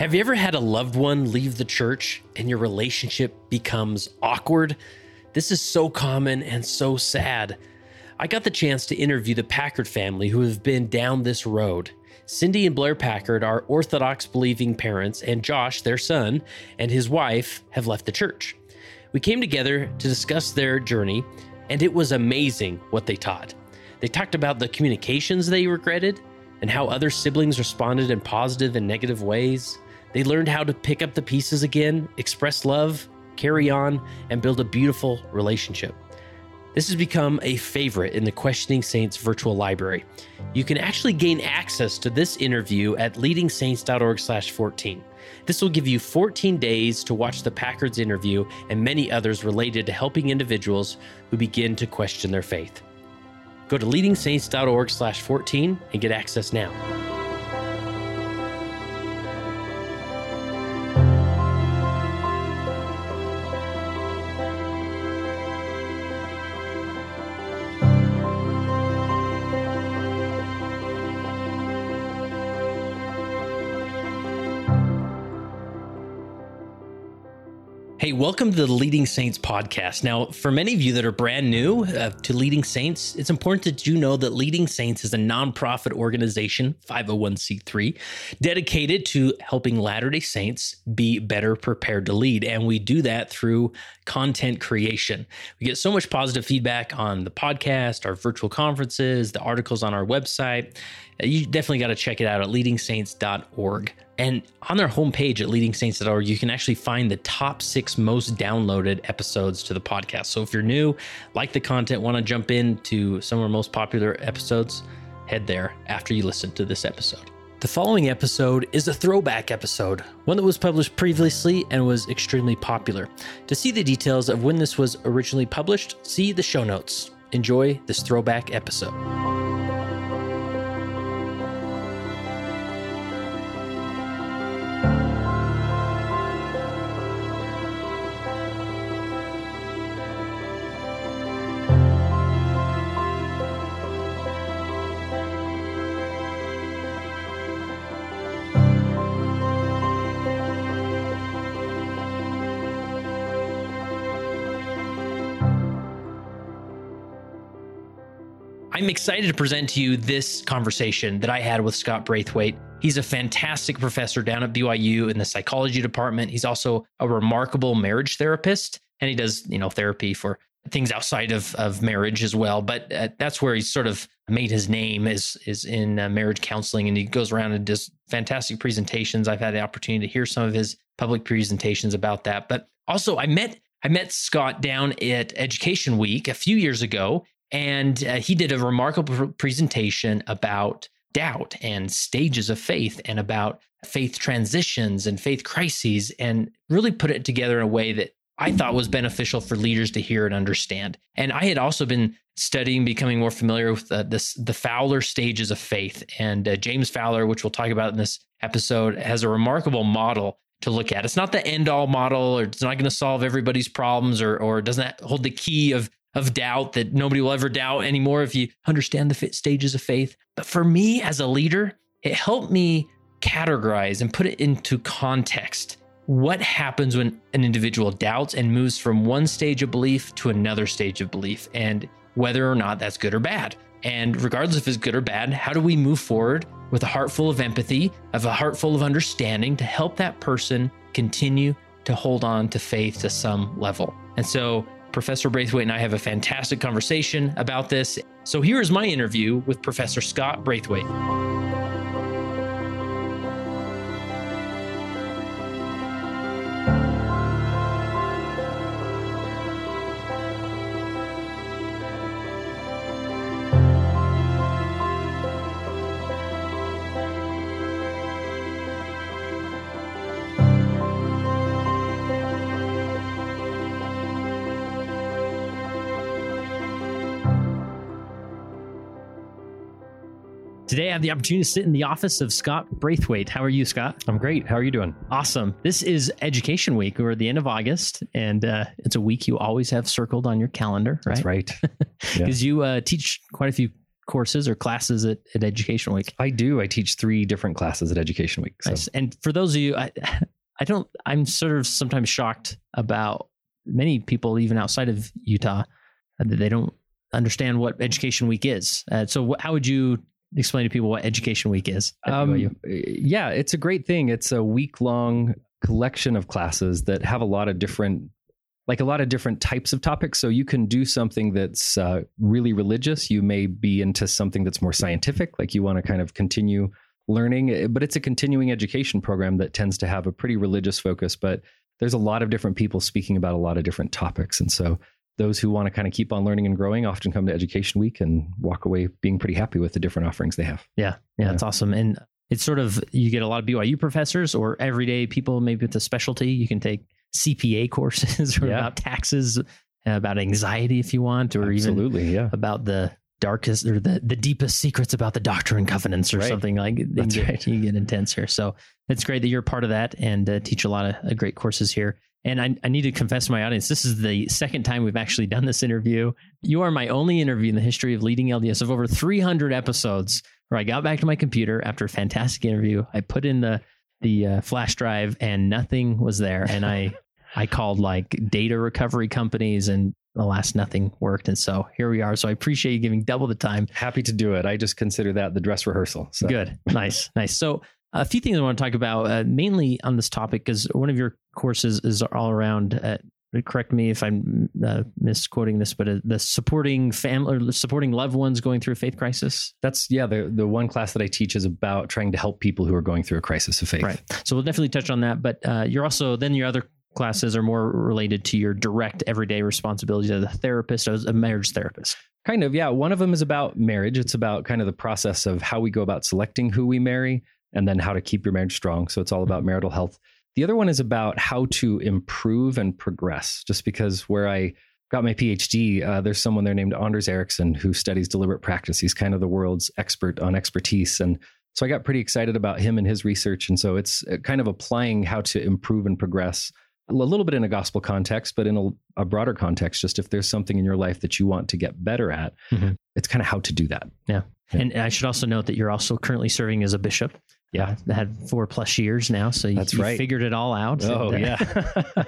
Have you ever had a loved one leave the church and your relationship becomes awkward? This is so common and so sad. I got the chance to interview the Packard family who have been down this road. Cindy and Blair Packard are Orthodox believing parents, and Josh, their son, and his wife have left the church. We came together to discuss their journey, and it was amazing what they taught. They talked about the communications they regretted and how other siblings responded in positive and negative ways. They learned how to pick up the pieces again, express love, carry on, and build a beautiful relationship. This has become a favorite in the Questioning Saints virtual library. You can actually gain access to this interview at leadingsaints.org/14. This will give you 14 days to watch the Packard's interview and many others related to helping individuals who begin to question their faith. Go to leadingsaints.org/14 and get access now. Welcome to the Leading Saints podcast. Now, for many of you that are brand new uh, to Leading Saints, it's important that you know that Leading Saints is a nonprofit organization, 501c3, dedicated to helping Latter day Saints be better prepared to lead. And we do that through content creation. We get so much positive feedback on the podcast, our virtual conferences, the articles on our website. Uh, you definitely got to check it out at leadingsaints.org. And on their homepage at leadingsaints.org, you can actually find the top six most downloaded episodes to the podcast. So if you're new, like the content, want to jump into some of our most popular episodes, head there after you listen to this episode. The following episode is a throwback episode, one that was published previously and was extremely popular. To see the details of when this was originally published, see the show notes. Enjoy this throwback episode. Excited to present to you this conversation that I had with Scott Braithwaite. He's a fantastic professor down at BYU in the psychology department. He's also a remarkable marriage therapist, and he does, you know, therapy for things outside of, of marriage as well. But uh, that's where he sort of made his name is is in uh, marriage counseling, and he goes around and does fantastic presentations. I've had the opportunity to hear some of his public presentations about that. But also, I met I met Scott down at Education Week a few years ago, and uh, he did a remarkable presentation about doubt and stages of faith and about faith transitions and faith crises and really put it together in a way that I thought was beneficial for leaders to hear and understand. And I had also been studying, becoming more familiar with uh, this, the Fowler stages of faith. And uh, James Fowler, which we'll talk about in this episode, has a remarkable model to look at. It's not the end all model, or it's not going to solve everybody's problems, or or doesn't hold the key of of doubt that nobody will ever doubt anymore if you understand the stages of faith. But for me as a leader, it helped me categorize and put it into context. What happens when an individual doubts and moves from one stage of belief to another stage of belief, and whether or not that's good or bad? And regardless if it's good or bad, how do we move forward with a heart full of empathy, of a heart full of understanding to help that person continue to hold on to faith to some level? And so Professor Braithwaite and I have a fantastic conversation about this. So here is my interview with Professor Scott Braithwaite. Today, I have the opportunity to sit in the office of Scott Braithwaite. How are you, Scott? I'm great. How are you doing? Awesome. This is Education Week. We're at the end of August, and uh, it's a week you always have circled on your calendar, right? That's right. Because yeah. you uh, teach quite a few courses or classes at, at Education Week. I do. I teach three different classes at Education Week. So. Nice. And for those of you, I, I don't, I'm sort of sometimes shocked about many people, even outside of Utah, that they don't understand what Education Week is. Uh, so, how would you explain to people what Education Week is? Um, yeah, it's a great thing. It's a week long collection of classes that have a lot of different like a lot of different types of topics. So you can do something that's uh, really religious. You may be into something that's more scientific, like you want to kind of continue learning, eh, but it's a continuing education program that tends to have a pretty religious focus. But there's a lot of different people speaking about a lot of different topics. And so those who want to kind of keep on learning and growing often come to Education Week and walk away being pretty happy with the different offerings they have. Yeah. Yeah. That's awesome. And it's sort of, you get a lot of BYU professors or everyday people, maybe with a specialty. You can take CPA courses or yeah. about taxes, about anxiety if you want, or Absolutely, even yeah. about the darkest or the, the deepest secrets about the Doctrine and Covenants or right. something like That's right. you get intense here. So it's great that you're part of that and uh, teach a lot of uh, great courses here. And I, I need to confess to my audience, this is the second time we've actually done this interview. You are my only interview in the history of leading LDS of over 300 episodes where I got back to my computer after a fantastic interview. I put in the the uh, flash drive and nothing was there. And I I called like data recovery companies and alas, nothing worked. And so here we are. So I appreciate you giving double the time. Happy to do it. I just consider that the dress rehearsal. So. Good. Nice. nice. So a few things I want to talk about, uh, mainly on this topic, because one of your courses is all around. Uh, correct me if I'm uh, misquoting this, but uh, the supporting family, supporting loved ones going through a faith crisis. That's yeah. The the one class that I teach is about trying to help people who are going through a crisis of faith. Right. So we'll definitely touch on that. But uh, you're also then your other classes are more related to your direct everyday responsibilities as a therapist, as a marriage therapist. Kind of, yeah. One of them is about marriage. It's about kind of the process of how we go about selecting who we marry and then how to keep your marriage strong. So it's all about mm-hmm. marital health. The other one is about how to improve and progress. Just because where I got my PhD, uh, there's someone there named Anders Ericsson who studies deliberate practice. He's kind of the world's expert on expertise. And so I got pretty excited about him and his research. And so it's uh, kind of applying how to improve and progress a little bit in a gospel context, but in a, a, broader context, just if there's something in your life that you want to get better at, mm-hmm. it's kind of how to do that. Yeah. yeah. And I should also note that you're also currently serving as a bishop. Yeah. Uh, had four plus years now. So you, That's right. figured it all out. Oh, and, uh, yeah.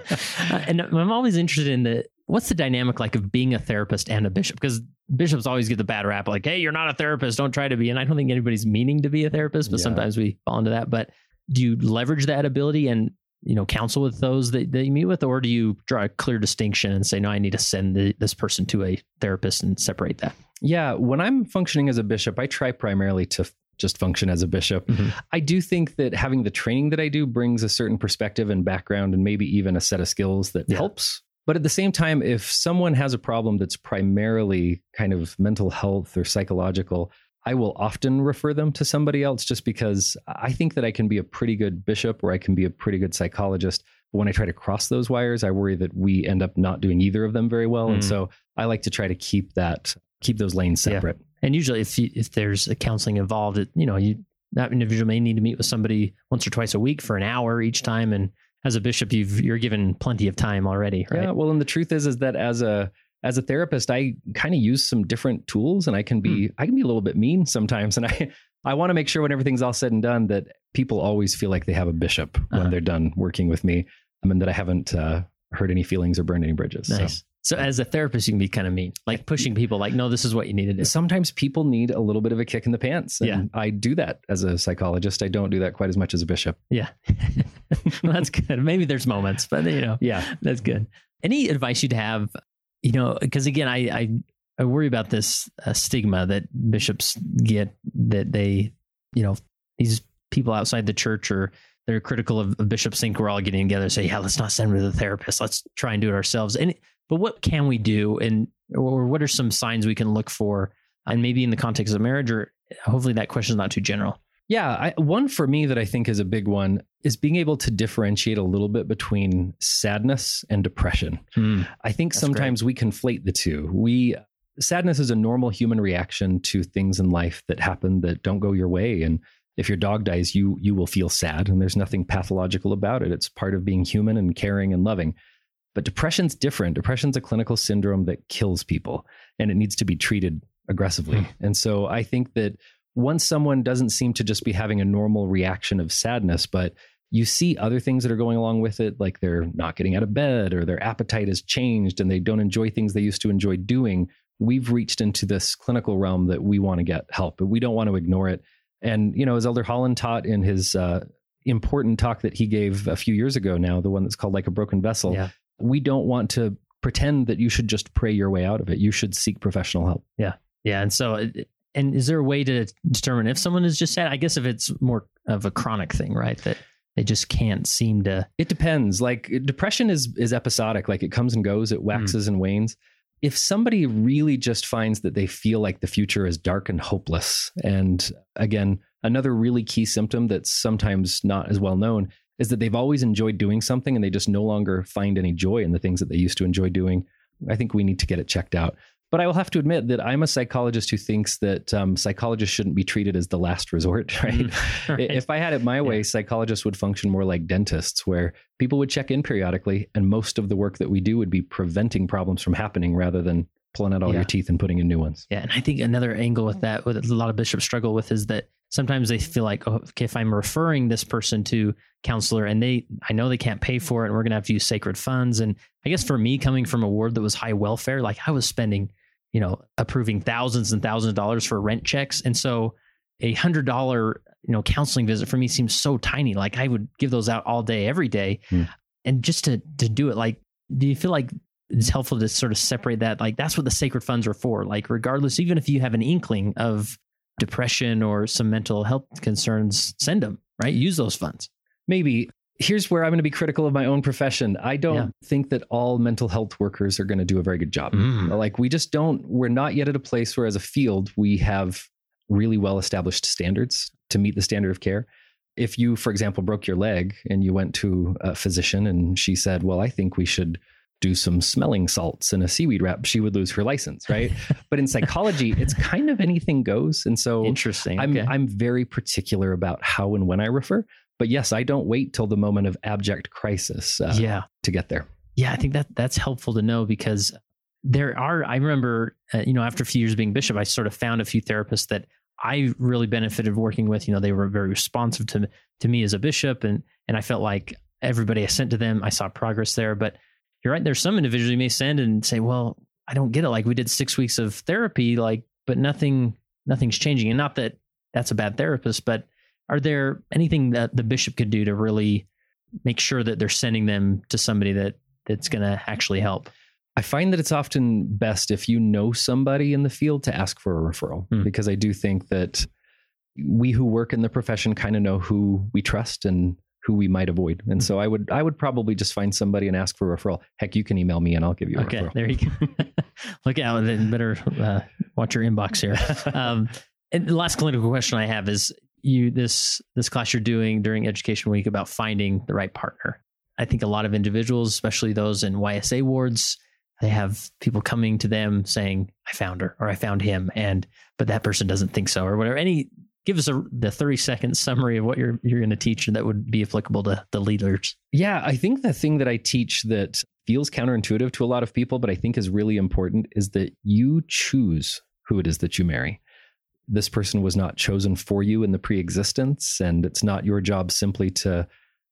and I'm always interested in the what's the dynamic like of being a therapist and a bishop? Because bishops always get the bad rap like, hey, you're not a therapist. Don't try to be. And I don't think anybody's meaning to be a therapist, but yeah. sometimes we fall into that. But do you leverage that ability and you know counsel with those that, that you meet with or do you draw a clear distinction and say no i need to send the, this person to a therapist and separate that yeah when i'm functioning as a bishop i try primarily to just function as a bishop mm-hmm. i do think that having the training that i do brings a certain perspective and background and maybe even a set of skills that yeah. helps but at the same time if someone has a problem that's primarily kind of mental health or psychological I will often refer them to somebody else just because I think that I can be a pretty good bishop or I can be a pretty good psychologist. But when I try to cross those wires, I worry that we end up not doing either of them very well. Mm. And so I like to try to keep that, keep those lanes separate. Yeah. And usually if you, if there's a counseling involved, it, you know, you, that individual may need to meet with somebody once or twice a week for an hour each time. And as a bishop, you've, you're given plenty of time already, right? Yeah. Well, and the truth is, is that as a, as a therapist, I kind of use some different tools and I can be mm. I can be a little bit mean sometimes. And I I want to make sure when everything's all said and done that people always feel like they have a bishop uh-huh. when they're done working with me. I mean that I haven't uh, hurt any feelings or burned any bridges. Nice. So. So as a therapist, you can be kind of mean, like pushing people, like, no, this is what you need to do. Sometimes people need a little bit of a kick in the pants. yeah. I do that as a psychologist. I don't do that quite as much as a bishop. Yeah. well, that's good. Maybe there's moments, but you know, yeah, that's good. Any advice you'd have you know, because again, I, I, I worry about this uh, stigma that bishops get that they, you know, these people outside the church or they're critical of, of bishops think we're all getting together and say, yeah, let's not send them to the therapist. Let's try and do it ourselves. And but what can we do, and or what are some signs we can look for, and maybe in the context of marriage, or hopefully that question is not too general. Yeah, I, one for me that I think is a big one is being able to differentiate a little bit between sadness and depression. Mm, I think sometimes great. we conflate the two. We sadness is a normal human reaction to things in life that happen that don't go your way and if your dog dies you you will feel sad and there's nothing pathological about it it's part of being human and caring and loving but depression's different depression's a clinical syndrome that kills people and it needs to be treated aggressively. Hmm. And so I think that once someone doesn't seem to just be having a normal reaction of sadness, but you see other things that are going along with it, like they're not getting out of bed or their appetite has changed and they don't enjoy things they used to enjoy doing. We've reached into this clinical realm that we want to get help, but we don't want to ignore it. And, you know, as Elder Holland taught in his uh, important talk that he gave a few years ago now, the one that's called Like a Broken Vessel, Yeah. We don't want to pretend that you should just pray your way out of it. You should seek professional help. Yeah. Yeah. And so, and is there a way to determine if someone is just sad? I guess if it's more of a chronic thing, right? That they just can't seem to. It depends. Like depression is is episodic. Like it comes and goes. It hmm. waxes and wanes. If somebody really just finds that they feel like the future is dark and hopeless, and again, another really key symptom that's sometimes not as well known is that they've always enjoyed doing something and they just no longer find any joy in the things that they used to enjoy doing. I think we need to get it checked out. But I will have to admit that I'm a psychologist who thinks that um, psychologists shouldn't be treated as the last resort, right? Right. If I had it my way, Yeah. psychologists would function more like dentists, where people would check in periodically, and most of the work that we do would be preventing problems from happening rather than pulling out all Yeah. your teeth and putting in new ones. Yeah, and I think another angle with that, what a lot of bishops struggle with, is that sometimes they feel like, oh, okay, if I'm referring this person to counselor, and they, I know they can't pay for it, and we're going to have to use sacred funds. And I guess for me, coming from a ward that was high welfare, like I was spending, you know, approving thousands and thousands of dollars for rent checks, and so a hundred dollar, you know, counseling visit for me seems so tiny. Like I would give those out all day, every day, Hmm. and just to to do it, like, do you feel like it's helpful to sort of separate that. Like that's what the sacred funds are for. Like regardless, even if you have an inkling of depression or some mental health concerns, send them. Right, use those funds. Maybe here's where I'm going to be critical of my own profession. I don't Yeah. think that all mental health workers are going to do a very good job. Mm. Like we just don't, we're not yet at a place where as a field we have really well established standards to meet the standard of care. If you, for example, broke your leg and you went to a physician and she said, Well, I think we should do some smelling salts and a seaweed wrap, she would lose her license, right? but in psychology, it's kind of anything goes. And so Interesting. I'm okay. I'm very particular about how and when I refer. But yes, I don't wait till the moment of abject crisis uh, yeah. to get there. Yeah, I think that that's helpful to know because there are. I remember, uh, you know, after a few years being bishop, I sort of found a few therapists that I really benefited working with. You know, they were very responsive to to me as a bishop, and and I felt like everybody I sent to them, I saw progress there. But you're right. There's some individuals you may send and say, well, I don't get it. Like we did six weeks of therapy, like, but nothing, nothing's changing. And not that that's a bad therapist, but are there anything that the bishop could do to really make sure that they're sending them to somebody that that's going to actually help? I find that it's often best if you know somebody in the field to ask for a referral Hmm. because I do think that we who work in the profession kind of know who we trust and who we might avoid. And so I would I would probably just find somebody and ask for a referral. Heck, you can email me and I'll give you a Okay, referral. there you go. Look out! Then better uh, watch your inbox here. Um, and the last clinical question I have is: you this this class you're doing during Education Week about finding the right partner. I think a lot of individuals, especially those in YSA wards, they have people coming to them saying, "I found her" or "I found him," and but that person doesn't think so or whatever. Any give us a the 30 second summary of what you're you're going to teach that would be applicable to the leaders. Yeah, I think the thing that I teach that feels counterintuitive to a lot of people, but I think is really important is that you choose who it is that you marry. This person was not chosen for you in the pre-existence, and it's not your job simply to,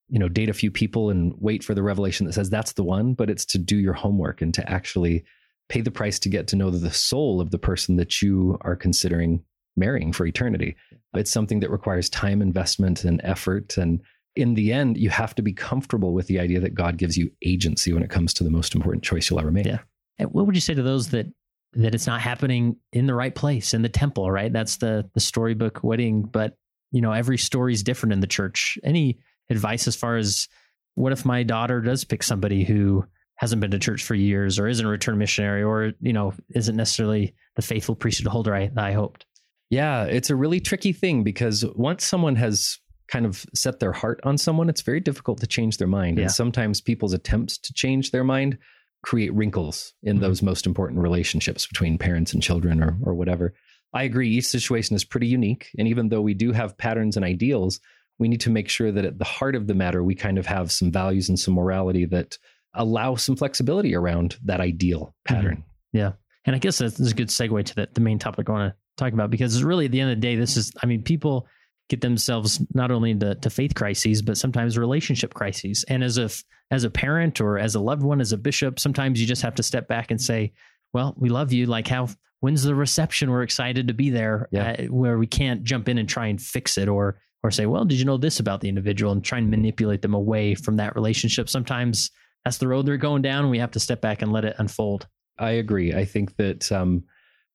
you know, date a few people and wait for the revelation that says that's the one, but it's to do your homework and to actually pay the price to get to know the soul of the person that you are considering marrying for eternity. It's something that requires time investment and effort and in the end, you have to be comfortable with the idea that God gives you agency when it comes to the most important choice you'll ever make. Yeah. And what would you say to those that that it's not happening in the right place in the temple, right? That's the the storybook wedding, but you know, every story is different in the church. Any advice as far as what if my daughter does pick somebody who hasn't been to church for years or isn't a return missionary or, you know, isn't necessarily the faithful priesthood holder I, I hoped? Yeah, it's a really tricky thing because once someone has kind of set their heart on someone, it's very difficult to change their mind. Yeah. And sometimes people's attempts to change their mind create wrinkles in Mhm. those most important relationships between parents and children or, or whatever. I agree, each situation is pretty unique. And even though we do have patterns and ideals, we need to make sure that at the heart of the matter, we kind of have some values and some morality that allow some flexibility around that ideal pattern. Yeah. And I guess that's, that's a good segue to the, the main topic I want to talk about because really at the end of the day, this is, I mean, people get themselves not only into to faith crises, but sometimes relationship crises. And as a, as a parent or as a loved one, as a bishop, sometimes you just have to step back and say, well, we love you. Like how, when's the reception? We're excited to be there Yeah. uh, where we can't jump in and try and fix it or, or say, well, did you know this about the individual and try and manipulate them away from that relationship? Sometimes that's the road they're going down. And we have to step back and let it unfold. I agree. I think that um,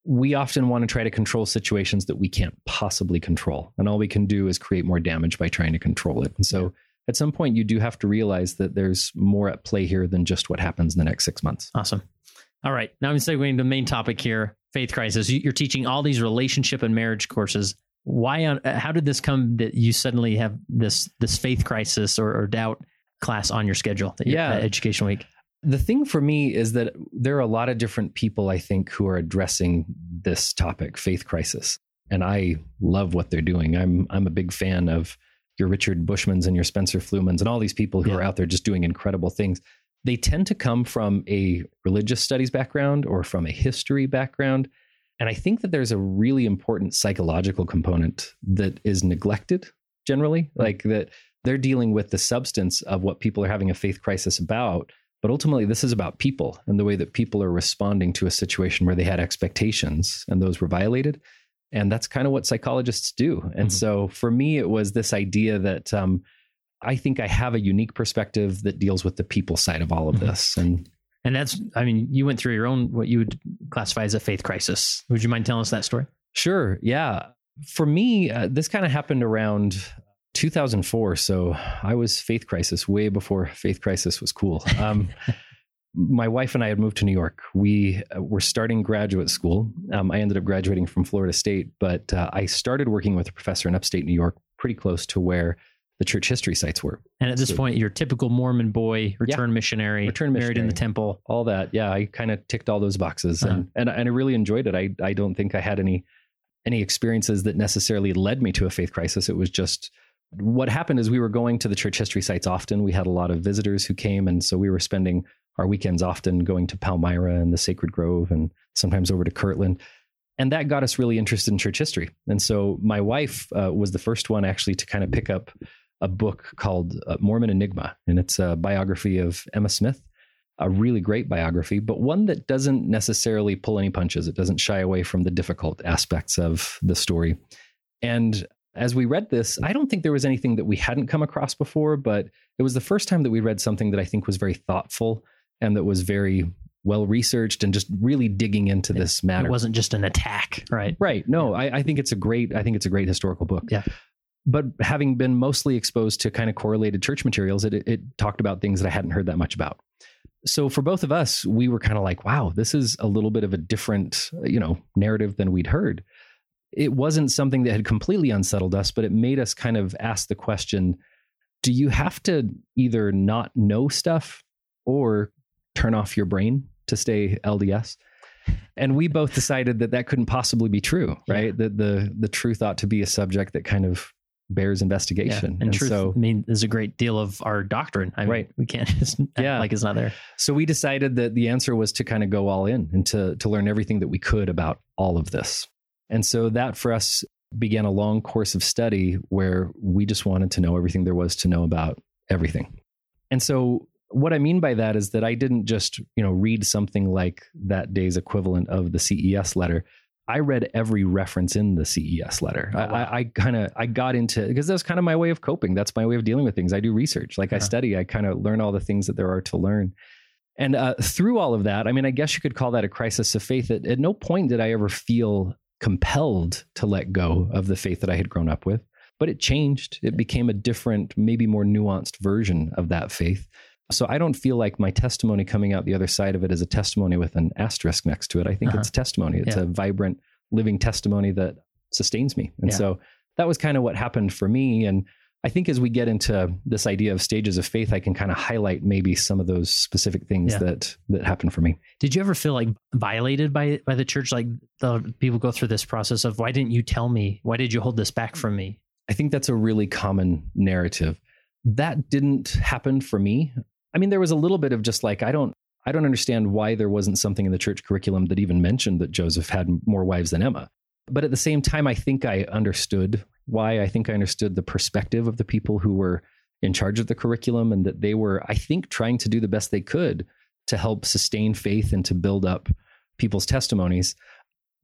we often want to try to control situations that we can't possibly control. And all we can do is create more damage by trying to control it. And so at some point, you do have to realize that there's more at play here than just what happens in the next six months. Awesome. All right. Now I'm segueing to the main topic here faith crisis. You- You're teaching all these relationship and marriage courses. Why on, uh, how did this come that you suddenly have this, this faith crisis or, or doubt class on your schedule? Yeah. uh, Education week. The thing for me is that there are a lot of different people, I think, who are addressing this topic, faith crisis. And I love what they're doing. I'm I'm a big fan of your Richard Bushmans and your Spencer Fluhmans and all these people who Yeah. are out there just doing incredible things. They tend to come from a religious studies background or from a history background. And I think that there's a really important psychological component that is neglected generally, hmm. like that they're dealing with the substance of what people are having a faith crisis about. But ultimately, this is about people and the way that people are responding to a situation where they had expectations and those were violated. And that's kind of what psychologists do. And Mhm. so for me, it was this idea that um, I think I have a unique perspective that deals with the people side of all of Mhm. this. And And that's, I mean, you went through your own, what you would classify as a faith crisis. Would you mind telling us that story? Sure. Yeah. For me, uh, this kind of happened around 2004. So I was faith crisis way before faith crisis was cool. Um, my wife and I had moved to New York. We uh, were starting graduate school. Um, I ended up graduating from Florida State, but uh, I started working with a professor in upstate New York, pretty close to where the church history sites were. And at this So- point, you're typical Mormon boy, return missionary, Return married in the temple. all that. Yeah, I kind of ticked all those boxes, Uh-huh. and and and I really enjoyed it. I I don't think I had any any experiences that necessarily led me to a faith crisis. It was just what happened is we were going to the church history sites often. We had a lot of visitors who came, and so we were spending our weekends often going to Palmyra and the Sacred Grove, and sometimes over to Kirtland. And that got us really interested in church history. And so my wife uh, was the first one actually to kind of pick up a book called uh, Mormon Enigma, and it's a biography of Emma Smith a really great biography, but one that doesn't necessarily pull any punches. It doesn't shy away from the difficult aspects of the story. And as we read this, I don't think there was anything that we hadn't come across before, but it was the first time that we read something that I think was very thoughtful and that was very well researched and just really digging into this matter. It wasn't just an attack, right? Right. No, I, I think it's a great. I think it's a great historical book. Yeah. But having been mostly exposed to kind of correlated church materials, it, it talked about things that I hadn't heard that much about. So for both of us, we were kind of like, "Wow, this is a little bit of a different, you know, narrative than we'd heard." It wasn't something that had completely unsettled us, but it made us kind of ask the question: Do you have to either not know stuff or turn off your brain to stay LDS? and we both decided that that couldn't possibly be true right that the the truth ought to be a subject that kind of bears investigation And, truth, so I mean, is a great deal of our doctrine. I mean, Right. we can't just act Yeah. like it's not there. so we decided that the answer was to kind of go all in and to to learn everything that we could about all of this and so that for us began a long course of study where we just wanted to know everything there was to know about everything and so what I mean by that is that I didn't just, you know, read something like that day's equivalent of the CES letter. I read every reference in the CES letter. Oh, I, wow. I, I kind of I got into because that's kind of my way of coping. That's my way of dealing with things. I do research, like I Uh-huh. study. I kind of learn all the things that there are to learn. And uh, through all of that, I mean, I guess you could call that a crisis of faith. At, at no point did I ever feel compelled to let go of the faith that I had grown up with, but it changed. It became a different, maybe more nuanced version of that faith. So I don't feel like my testimony coming out the other side of it is a testimony with an asterisk next to it. I think Uh-huh. it's testimony. It's Yeah. a vibrant, living testimony that sustains me. And Yeah. so that was kind of what happened for me. And I think as we get into this idea of stages of faith, I can kind of highlight maybe some of those specific things Yeah. that that happened for me. Did you ever feel like violated by by the church? Like the people go through this process of why didn't you tell me? Why did you hold this back from me? I think that's a really common narrative. That didn't happen for me. I mean, there was a little bit of just like, I don't, I don't understand why there wasn't something in the church curriculum that even mentioned that Joseph had more wives than Emma. But at the same time, I think I understood why. I think I understood the perspective of the people who were in charge of the curriculum and that they were, I think, trying to do the best they could to help sustain faith and to build up people's testimonies.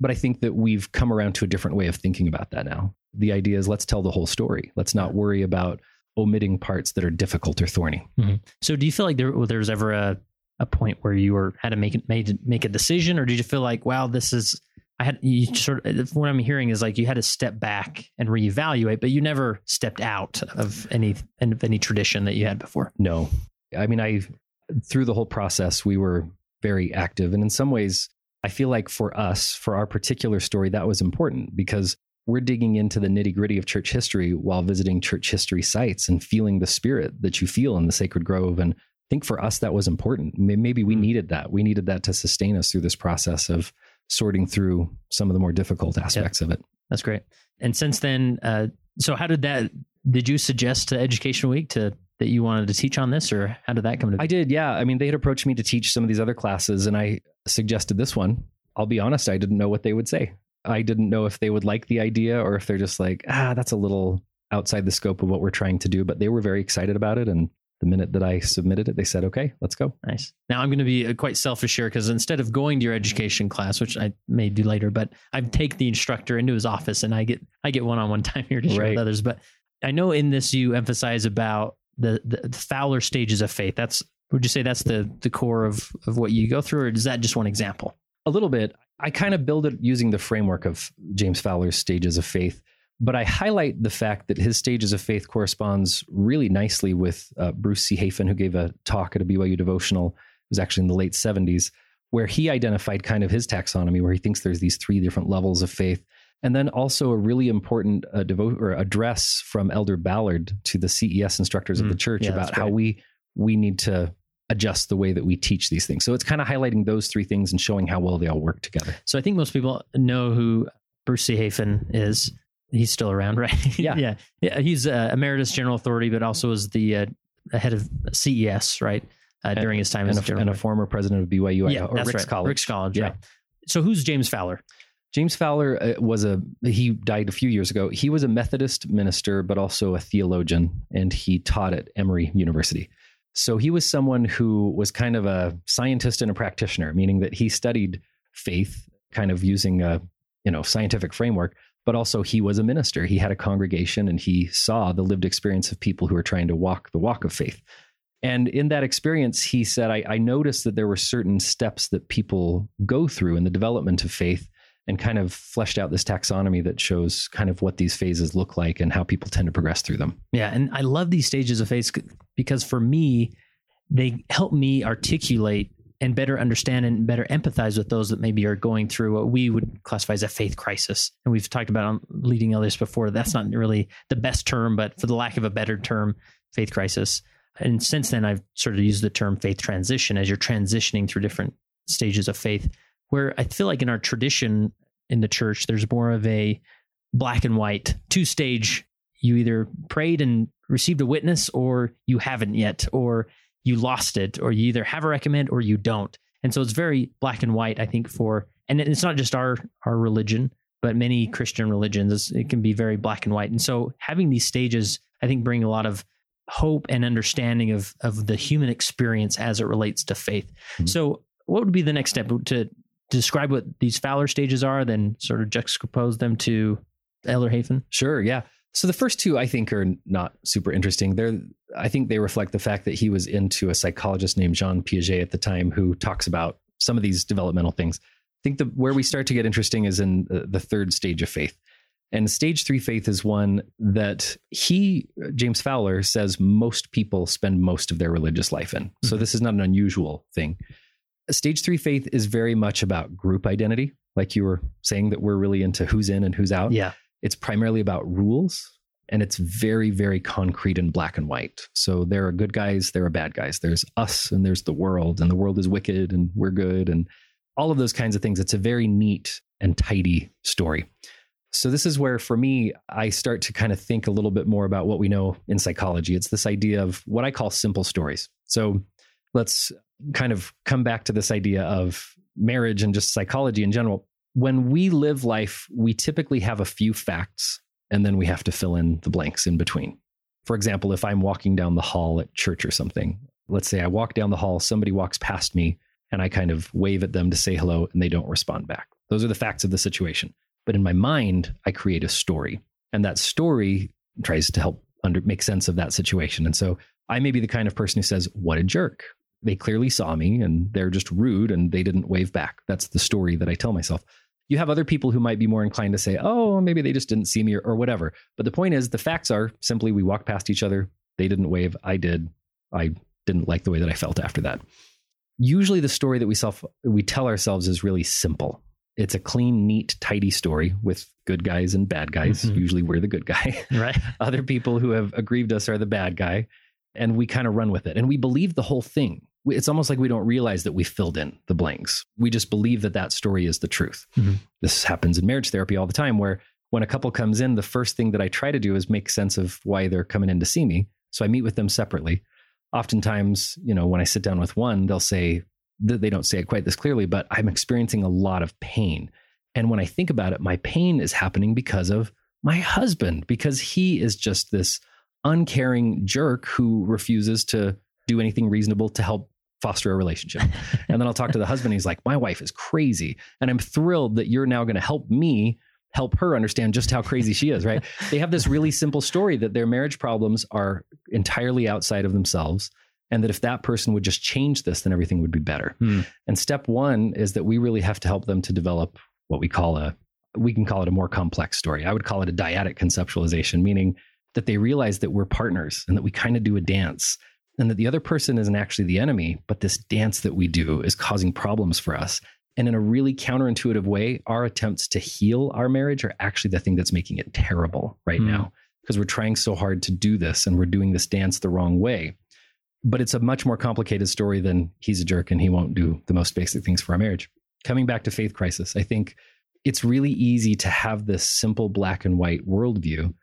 But I think that we've come around to a different way of thinking about that now. The idea is let's tell the whole story. Let's not worry about omitting parts that are difficult or thorny. Mm-hmm. So, do you feel like there, was ever a, a point where you were had to make made make a decision, or did you feel like, wow, this is I had you sort of what I'm hearing is like you had to step back and reevaluate, but you never stepped out of any of any tradition that you had before. No, I mean, I through the whole process we were very active, and in some ways, I feel like for us, for our particular story, that was important because we're digging into the nitty gritty of church history while visiting church history sites and feeling the spirit that you feel in the sacred grove. And I think for us, that was important. Maybe we mm. needed that. We needed that to sustain us through this process of sorting through some of the more difficult aspects of it. That's great. And since then, uh, so how did that? Did you suggest to Education Week to that you wanted to teach on this, or how did that come to? I did. Yeah. I mean, they had approached me to teach some of these other classes, and I suggested this one. I'll be honest, I didn't know what they would say. I didn't know if they would like the idea or if they're just like, ah, that's a little outside the scope of what we're trying to do. But they were very excited about it. And the minute that I submitted it, they said, okay, let's go. Nice. Now I'm going to be uh, quite selfish here because instead of going to your education class, which I may do later, but I take the instructor into his office and I get I get one on one time here to share right. with others. But I know in this you emphasize about the, the, the Fowler stages of faith. That's would you say that's the the core of of what you go through, or is that just one example? A little bit. I kind of build it using the framework of James Fowler's stages of faith, but I highlight the fact that his stages of faith corresponds really nicely with uh, Bruce C. Hafen, who gave a talk at a BYU devotional. It was actually in the late 70s, where he identified kind of his taxonomy, where he thinks there's these three different levels of faith. And then also a really important uh, devo- or address from Elder Ballard to the CES instructors mm, of the church yeah, about how we we need to adjust the way that we teach these things. So it's kind of highlighting those three things and showing how well they all work together. So I think most people know who Bruce C. Hafen is. He's still around, right? Yeah. yeah. yeah. He's uh, emeritus general authority, but also was the uh, head of CES, right? Uh, during his time and as a, and a former president of BYU, yeah, or that's Ricks right. College. Ricks College, yeah. Right. So who's James Fowler? James Fowler uh, was a he died a few years ago. He was a Methodist minister, but also a theologian, and he taught at Emory University. So he was someone who was kind of a scientist and a practitioner, meaning that he studied faith kind of using a you know scientific framework, but also he was a minister. He had a congregation and he saw the lived experience of people who are trying to walk the walk of faith. And in that experience, he said, I, I noticed that there were certain steps that people go through in the development of faith and kind of fleshed out this taxonomy that shows kind of what these phases look like and how people tend to progress through them. Yeah. And I love these stages of faith because for me, they help me articulate and better understand and better empathize with those that maybe are going through what we would classify as a faith crisis. And we've talked about on leading others before. That's not really the best term, but for the lack of a better term, faith crisis. And since then, I've sort of used the term faith transition as you're transitioning through different stages of faith where I feel like in our tradition in the church, there's more of a black and white two stage. You either prayed and received a witness, or you haven't yet, or you lost it, or you either have a recommend or you don't. And so it's very black and white, I think, for, and it's not just our, our religion, but many Christian religions, it can be very black and white. And so having these stages, I think, bring a lot of hope and understanding of, of the human experience as it relates to faith. Mm-hmm. So, what would be the next step to describe what these Fowler stages are, then sort of juxtapose them to Elder Hafen? Sure, yeah. So the first two I think are not super interesting. They're I think they reflect the fact that he was into a psychologist named Jean Piaget at the time who talks about some of these developmental things. I think the where we start to get interesting is in the, the third stage of faith. And stage three faith is one that he, James Fowler, says most people spend most of their religious life in. So mm-hmm. this is not an unusual thing stage three faith is very much about group identity. Like you were saying, that we're really into who's in and who's out. Yeah. It's primarily about rules and it's very, very concrete and black and white. So there are good guys, there are bad guys. There's us and there's the world, and the world is wicked and we're good, and all of those kinds of things. It's a very neat and tidy story. So, this is where, for me, I start to kind of think a little bit more about what we know in psychology. It's this idea of what I call simple stories. So, let's kind of come back to this idea of marriage and just psychology in general. When we live life, we typically have a few facts and then we have to fill in the blanks in between. For example, if I'm walking down the hall at church or something, let's say I walk down the hall, somebody walks past me, and I kind of wave at them to say hello, and they don't respond back. Those are the facts of the situation. But in my mind, I create a story, and that story tries to help under, make sense of that situation. And so I may be the kind of person who says, What a jerk. They clearly saw me and they're just rude and they didn't wave back. That's the story that I tell myself. You have other people who might be more inclined to say, oh, maybe they just didn't see me or, or whatever. But the point is, the facts are simply we walked past each other. They didn't wave. I did. I didn't like the way that I felt after that. Usually, the story that we self we tell ourselves is really simple. It's a clean, neat, tidy story with good guys and bad guys. Mhm. Usually, we're the good guy. Right. Other people who have aggrieved us are the bad guy, and we kind of run with it. And we believe the whole thing. It's almost like we don't realize that we filled in the blanks. We just believe that that story is the truth. Mhm. This happens in marriage therapy all the time, where when a couple comes in, the first thing that I try to do is make sense of why they're coming in to see me. So I meet with them separately. Oftentimes, you know, when I sit down with one, they'll say, th- they don't say it quite this clearly, but I'm experiencing a lot of pain. And when I think about it, my pain is happening because of my husband, because he is just this uncaring jerk who refuses to do anything reasonable to help foster a relationship. and then I'll talk to the husband. He's like, My wife is crazy. And I'm thrilled that you're now going to help me help her understand just how crazy she is, right? they have this really simple story that their marriage problems are entirely outside of themselves. And that if that person would just change this, then everything would be better. Hmm. And step one is that we really have to help them to develop what we call a, we can call it a more complex story. I would call it a dyadic conceptualization, meaning that they realize that we're partners and that we kind of do a dance and that the other person isn't actually the enemy, but this dance that we do is causing problems for us. And in a really counterintuitive way, our attempts to heal our marriage are actually the thing that's making it terrible right Hmm. now because we're trying so hard to do this and we're doing this dance the wrong way. But it's a much more complicated story than he's a jerk and he won't do the most basic things for our marriage. Coming back to faith crisis, I think it's really easy to have this simple black and white worldview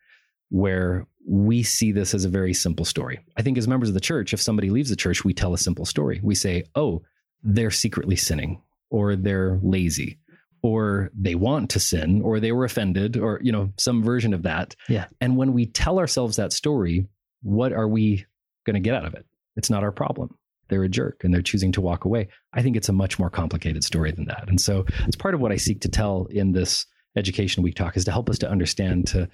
where we see this as a very simple story. I think as members of the church, if somebody leaves the church, we tell a simple story. We say, oh, they're secretly sinning, or they're lazy, or they want to sin, or they were offended, or, you know, some version of that. Yeah. And when we tell ourselves that story, what are we going to get out of it? It's not our problem. They're a jerk and they're choosing to walk away. I think it's a much more complicated story than that. And so it's part of what I seek to tell in this education week talk is to help us to understand to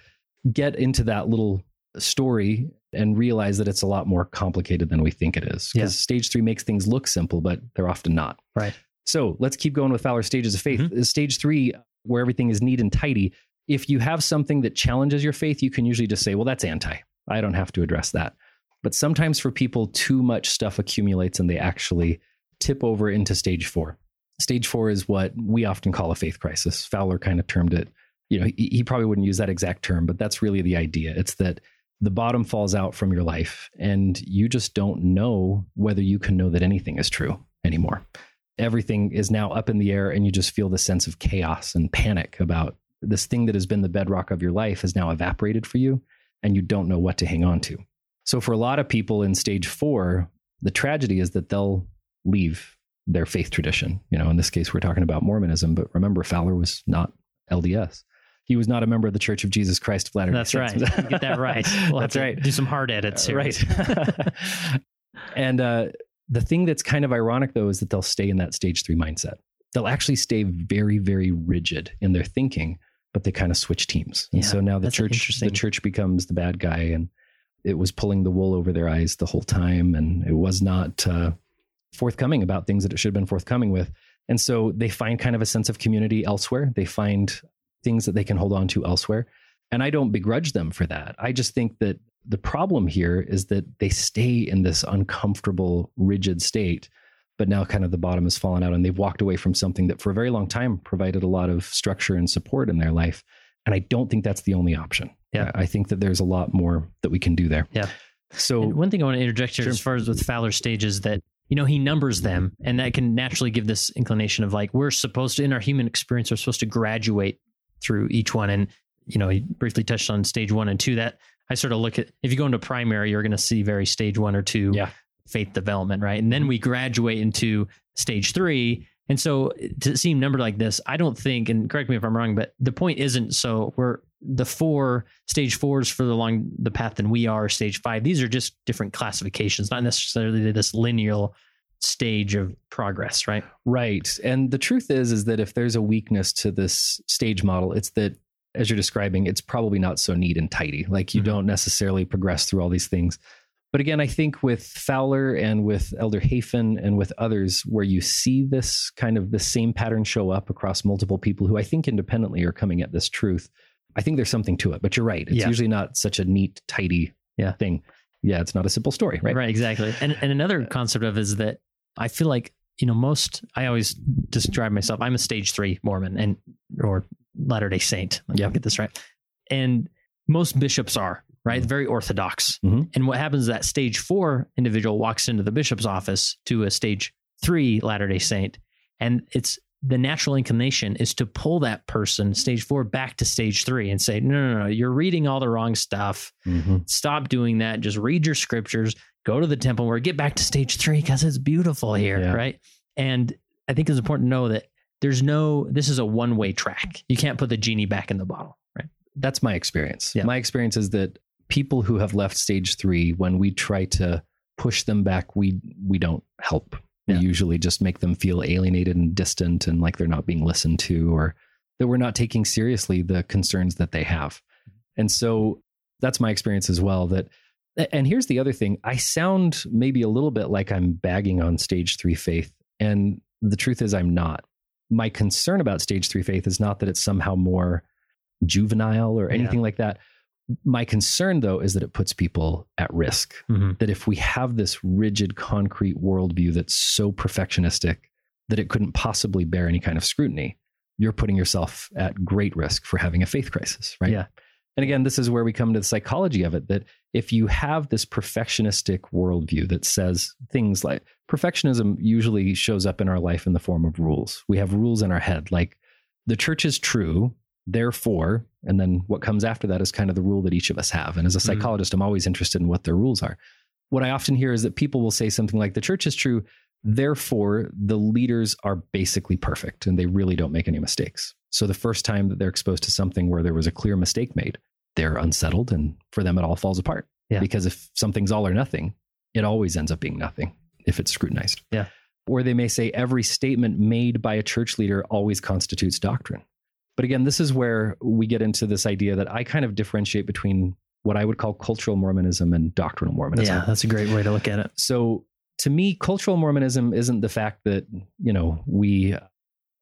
get into that little story and realize that it's a lot more complicated than we think it is. Because Yeah. stage three makes things look simple, but they're often not. Right. So let's keep going with Fowler's stages of faith. Mm-hmm. Stage three, where everything is neat and tidy. If you have something that challenges your faith, you can usually just say, well, that's anti. I don't have to address that. But sometimes for people, too much stuff accumulates and they actually tip over into stage four. Stage four is what we often call a faith crisis. Fowler kind of termed it, you know, he, he probably wouldn't use that exact term, but that's really the idea. It's that the bottom falls out from your life and you just don't know whether you can know that anything is true anymore. Everything is now up in the air and you just feel the sense of chaos and panic about this thing that has been the bedrock of your life has now evaporated for you and you don't know what to hang on to. So for a lot of people in stage 4, the tragedy is that they'll leave their faith tradition. You know, in this case we're talking about Mormonism, but remember Fowler was not LDS. He was not a member of the Church of Jesus Christ of Latter-day That's Saints. right. Get that right. We'll That's right. Do some hard edits here. Right. and uh, the thing that's kind of ironic, though, is that they'll stay in that stage three mindset. They'll actually stay very, very rigid in their thinking, but they kind of switch teams. And Yeah, so now the church, the church becomes the bad guy, and it was pulling the wool over their eyes the whole time, and it was not uh, forthcoming about things that it should have been forthcoming with. And so they find kind of a sense of community elsewhere. They find things that they can hold on to elsewhere. And I don't begrudge them for that. I just think that the problem here is that they stay in this uncomfortable, rigid state, but now kind of the bottom has fallen out and they've walked away from something that for a very long time provided a lot of structure and support in their life. And I don't think that's the only option. Yeah. I think that there's a lot more that we can do there. Yeah. So And one thing I want to interject here, Sure. as far as with Fowler's stages, that you know he numbers them, and that can naturally give this inclination of like we're supposed to, in our human experience, we're supposed to graduate through each one. And you know, he briefly touched on stage one and two. That I sort of look at if you go into primary, you're going to see very stage one or two. Yeah. faith development, right? And then mm-hmm. we graduate into stage three. And so to seem numbered like this, I don't think, and correct me if I'm wrong, but the point isn't so we're the four stage fours further along the path than we are stage five. These are just different classifications, not necessarily this linear stage of progress, right? Right. And the truth is, is that if there's a weakness to this stage model, it's that as you're describing, it's probably not so neat and tidy. Like you mm-hmm. don't necessarily progress through all these things. But again, I think with Fowler and with Elder Hafen and with others, where you see this kind of the same pattern show up across multiple people who I think independently are coming at this truth, I think there's something to it. But you're right; it's yeah. usually not such a neat, tidy yeah. thing. Yeah, it's not a simple story, right? Right, exactly. And and another concept of is that I feel like you know most. I always describe myself. I'm a stage three Mormon and or Latter Day Saint. Yeah, get this right. And most bishops are right, mm-hmm. very orthodox. Mm-hmm. And what happens is that stage four individual walks into the bishop's office to a stage three Latter Day Saint, and it's the natural inclination is to pull that person stage four back to stage three and say, no, no, no, you're reading all the wrong stuff. Mm-hmm. Stop doing that. Just read your scriptures, go to the temple where get back to stage three because it's beautiful here. Yeah. Right. And I think it's important to know that there's no, this is a one way track. You can't put the genie back in the bottle. Right. That's my experience. Yeah. My experience is that people who have left stage three, when we try to push them back, we, we don't help yeah. Usually just make them feel alienated and distant and like they're not being listened to or that we're not taking seriously the concerns that they have. Mm-hmm. And so that's my experience as well. That and here's the other thing. I sound maybe a little bit like I'm bagging on stage three faith. And the truth is I'm not. My concern about stage three faith is not that it's somehow more juvenile or anything yeah. like that my concern, though, is that it puts people at risk. Mm-hmm. That if we have this rigid, concrete worldview that's so perfectionistic that it couldn't possibly bear any kind of scrutiny, you're putting yourself at great risk for having a faith crisis, right? Yeah. And again, this is where we come to the psychology of it that if you have this perfectionistic worldview that says things like perfectionism usually shows up in our life in the form of rules. We have rules in our head, like the church is true, therefore, and then what comes after that is kind of the rule that each of us have. And as a mm-hmm. psychologist, mm-hmm. I'm always interested in what their rules are. What I often hear is that people will say something like, the church is true, therefore, the leaders are basically perfect and they really don't make any mistakes. So the first time that they're exposed to something where there was a clear mistake made, they're unsettled and for them it all falls apart. Yeah. Because if something's all or nothing, it always ends up being nothing if it's scrutinized. Yeah. Or they may say every statement made by a church leader always constitutes doctrine. But again, this is where we get into this idea that I kind of differentiate between what I would call cultural Mormonism and doctrinal Mormonism. Yeah, that's a great way to look at it. So to me, cultural Mormonism isn't the fact that, you know, we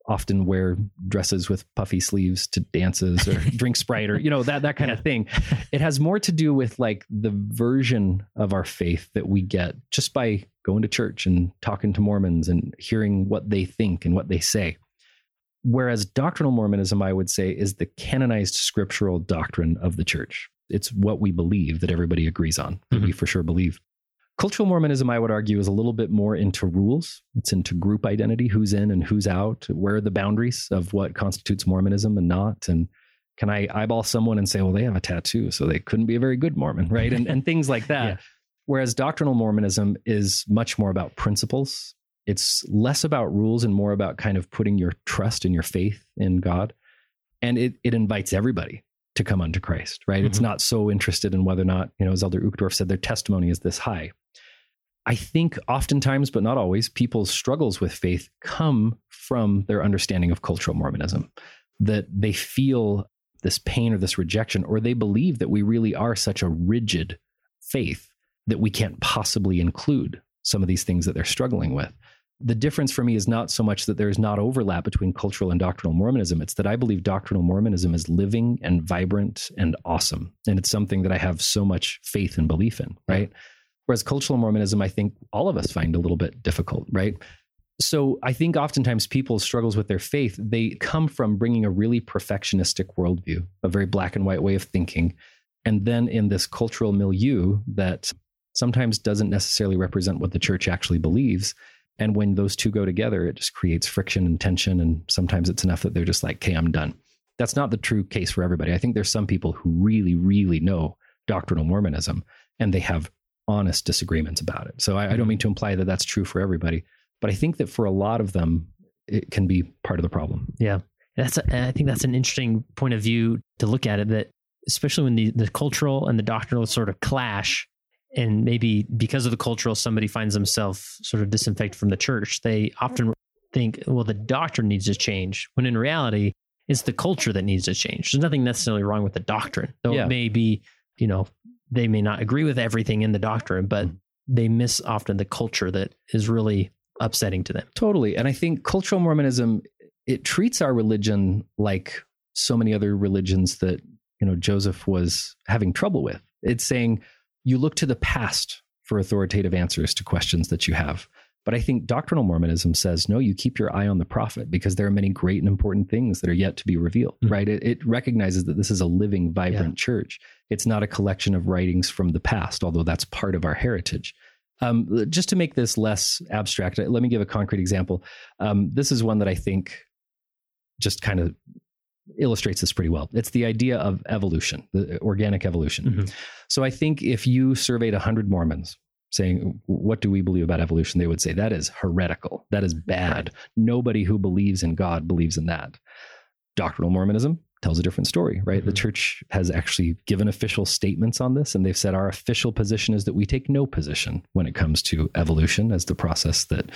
often wear dresses with puffy sleeves to dances or drink Sprite or, you know, that, that kind yeah. of thing. It has more to do with like the version of our faith that we get just by going to church and talking to Mormons and hearing what they think and what they say. Whereas doctrinal Mormonism, I would say, is the canonized scriptural doctrine of the church. It's what we believe that everybody agrees on, that mm-hmm. we for sure believe. Cultural Mormonism, I would argue, is a little bit more into rules. It's into group identity, who's in and who's out, where are the boundaries of what constitutes Mormonism and not. And can I eyeball someone and say, well, they have a tattoo, so they couldn't be a very good Mormon, right? And, and things like that. Yeah. Whereas doctrinal Mormonism is much more about principles it's less about rules and more about kind of putting your trust and your faith in God. And it, it invites everybody to come unto Christ, right? Mm-hmm. It's not so interested in whether or not, you know, as Elder Uchtdorf said, their testimony is this high. I think oftentimes, but not always, people's struggles with faith come from their understanding of cultural Mormonism, that they feel this pain or this rejection, or they believe that we really are such a rigid faith that we can't possibly include some of these things that they're struggling with the difference for me is not so much that there's not overlap between cultural and doctrinal Mormonism. It's that I believe doctrinal Mormonism is living and vibrant and awesome. And it's something that I have so much faith and belief in, right? Whereas cultural Mormonism, I think all of us find a little bit difficult, right? So I think oftentimes people struggles with their faith, they come from bringing a really perfectionistic worldview, a very black and white way of thinking. And then in this cultural milieu that sometimes doesn't necessarily represent what the church actually believes and when those two go together, it just creates friction and tension. And sometimes it's enough that they're just like, okay, I'm done. That's not the true case for everybody. I think there's some people who really, really know doctrinal Mormonism and they have honest disagreements about it. So I, I don't mm-hmm. mean to imply that that's true for everybody, but I think that for a lot of them, it can be part of the problem. Yeah. That's a, I think that's an interesting point of view to look at it that especially when the, the cultural and the doctrinal sort of clash and maybe because of the cultural somebody finds themselves sort of disinfected from the church they often think well the doctrine needs to change when in reality it's the culture that needs to change there's nothing necessarily wrong with the doctrine though Yeah. it may be you know they may not agree with everything in the doctrine but Mhm. they miss often the culture that is really upsetting to them Totally. And I think cultural Mormonism, it treats our religion like so many other religions that, you know, Joseph was having trouble with. It's saying you look to the past for authoritative answers to questions that you have. But I think doctrinal Mormonism says, no, you keep your eye on the prophet because there are many great and important things that are yet to be revealed, Mhm. right? It, it recognizes that this is a living, vibrant church. It's not a collection of writings from the past, although that's part of our heritage. Um, just to make this less abstract, let me give a concrete example. Um, this is one that I think just kind of illustrates this pretty well. It's the idea of evolution, the organic evolution. Mhm. So I think if you surveyed 100 Mormons saying, What do we believe about evolution? they would say, That is heretical. That is bad. Nobody who believes in God believes in that. Doctrinal Mormonism tells a different story, right? The Mhm. church has actually given official statements on this, and they've said our official position is that we take no position when it comes to evolution as the process that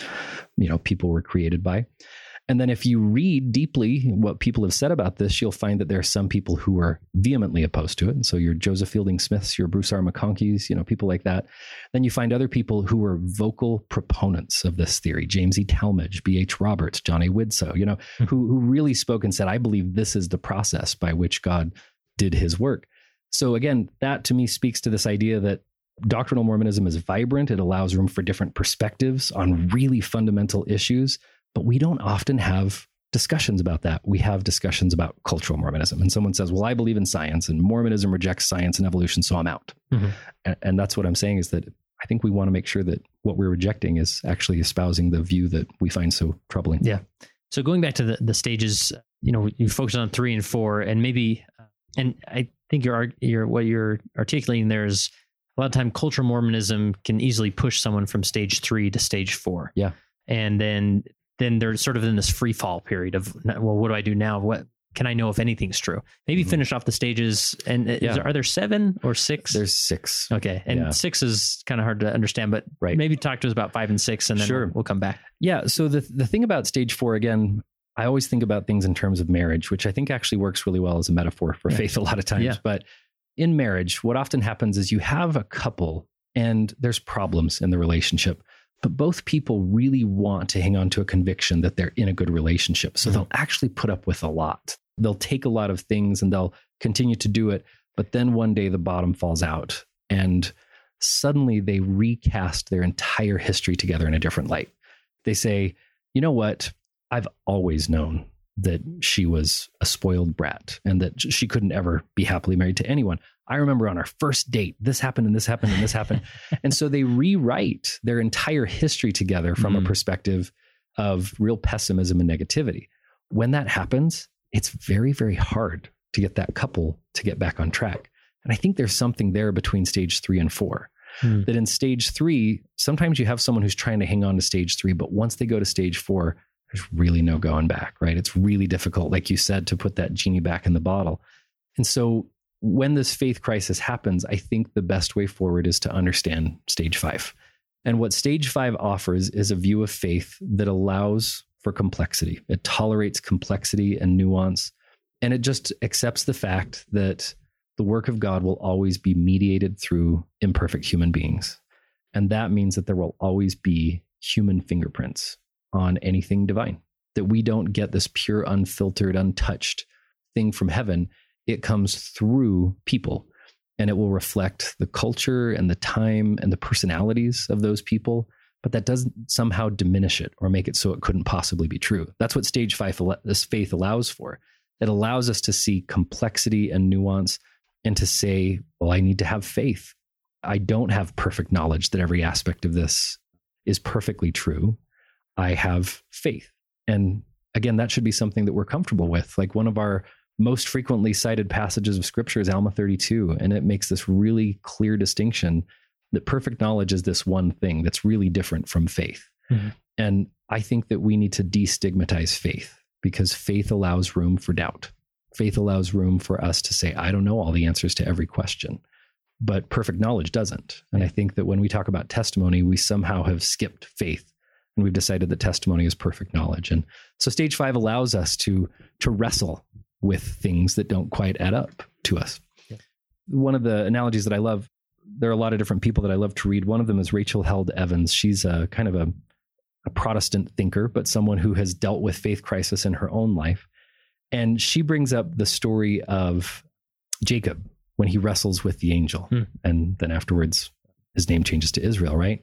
you know people were created by. And then if you read deeply what people have said about this, you'll find that there are some people who are vehemently opposed to it. And so your Joseph Fielding Smiths, your Bruce R. McConkeys, you know, people like that. Then you find other people who are vocal proponents of this theory. James E. Talmage, B.H. Roberts, John A. Widsoe, you know, Hmm. who, who really spoke and said, I believe this is the process by which God did his work. So again, that to me speaks to this idea that doctrinal Mormonism is vibrant. It allows room for different perspectives on really fundamental issues, but we don't often have discussions about that. We have discussions about cultural Mormonism. And someone says, Well, I believe in science, and Mormonism rejects science and evolution, so I'm out. Mhm. And, and that's what I'm saying is that I think we want to make sure that what we're rejecting is actually espousing the view that we find so troubling. Yeah. So going back to the, the stages, you know, you focus on three and four, and maybe, uh, and I think you're, you're what you're articulating there is a lot of time cultural Mormonism can easily push someone from stage three to stage four. Yeah. And then then they're sort of in this free fall period of well, what do I do now? What can I know if anything's true? Maybe Mhm. finish off the stages. And is Yeah. there, are there seven or six? There's six. okay, and Yeah. six is kind of hard to understand, but Right. maybe talk to us about five and six, and then Sure. we'll, we'll come back. Yeah. So the the thing about stage four again, I always think about things in terms of marriage, which I think actually works really well as a metaphor for Yeah. faith a lot of times. Yeah. But in marriage, what often happens is you have a couple and there's problems in the relationship, but both people really want to hang on to a conviction that they're in a good relationship. So Mhm. they'll actually put up with a lot. They'll take a lot of things and they'll continue to do it. But then one day the bottom falls out and suddenly they recast their entire history together in a different light. They say, you know what? I've always known that she was a spoiled brat and that she couldn't ever be happily married to anyone. I remember on our first date, this happened and this happened and this happened. and so they rewrite their entire history together from Mhm. a perspective of real pessimism and negativity. When that happens, it's very, very hard to get that couple to get back on track. And I think there's something there between stage three and four. Hmm. That in stage three, sometimes you have someone who's trying to hang on to stage three, but once they go to stage four, there's really no going back, right? It's really difficult, like you said, to put that genie back in the bottle. And so when this faith crisis happens, I think the best way forward is to understand stage five. And what stage five offers is a view of faith that allows for complexity. It tolerates complexity and nuance. And it just accepts the fact that the work of God will always be mediated through imperfect human beings. And that means that there will always be human fingerprints on anything divine, that we don't get this pure, unfiltered, untouched thing from heaven. It comes through people and it will reflect the culture and the time and the personalities of those people. But that doesn't somehow diminish it or make it so it couldn't possibly be true. That's what stage five, this faith allows for. It allows us to see complexity and nuance and to say, well, I need to have faith. I don't have perfect knowledge that every aspect of this is perfectly true. I have faith. And again, that should be something that we're comfortable with. Like one of our most frequently cited passages of scripture is Alma 32, and it makes this really clear distinction that perfect knowledge is this one thing that's really different from faith. Mhm. And I think that we need to destigmatize faith because faith allows room for doubt. Faith allows room for us to say, I don't know all the answers to every question. But perfect knowledge doesn't. And I think that when we talk about testimony, we somehow have skipped faith and we've decided that testimony is perfect knowledge. And so stage five allows us to to wrestle with things that don't quite add up to us. Yeah. One of the analogies that I love, there are a lot of different people that I love to read. One of them is Rachel Held Evans. She's a kind of a, a Protestant thinker, but someone who has dealt with faith crisis in her own life. And she brings up the story of Jacob when he wrestles with the angel. Hmm. And then afterwards, his name changes to Israel, right?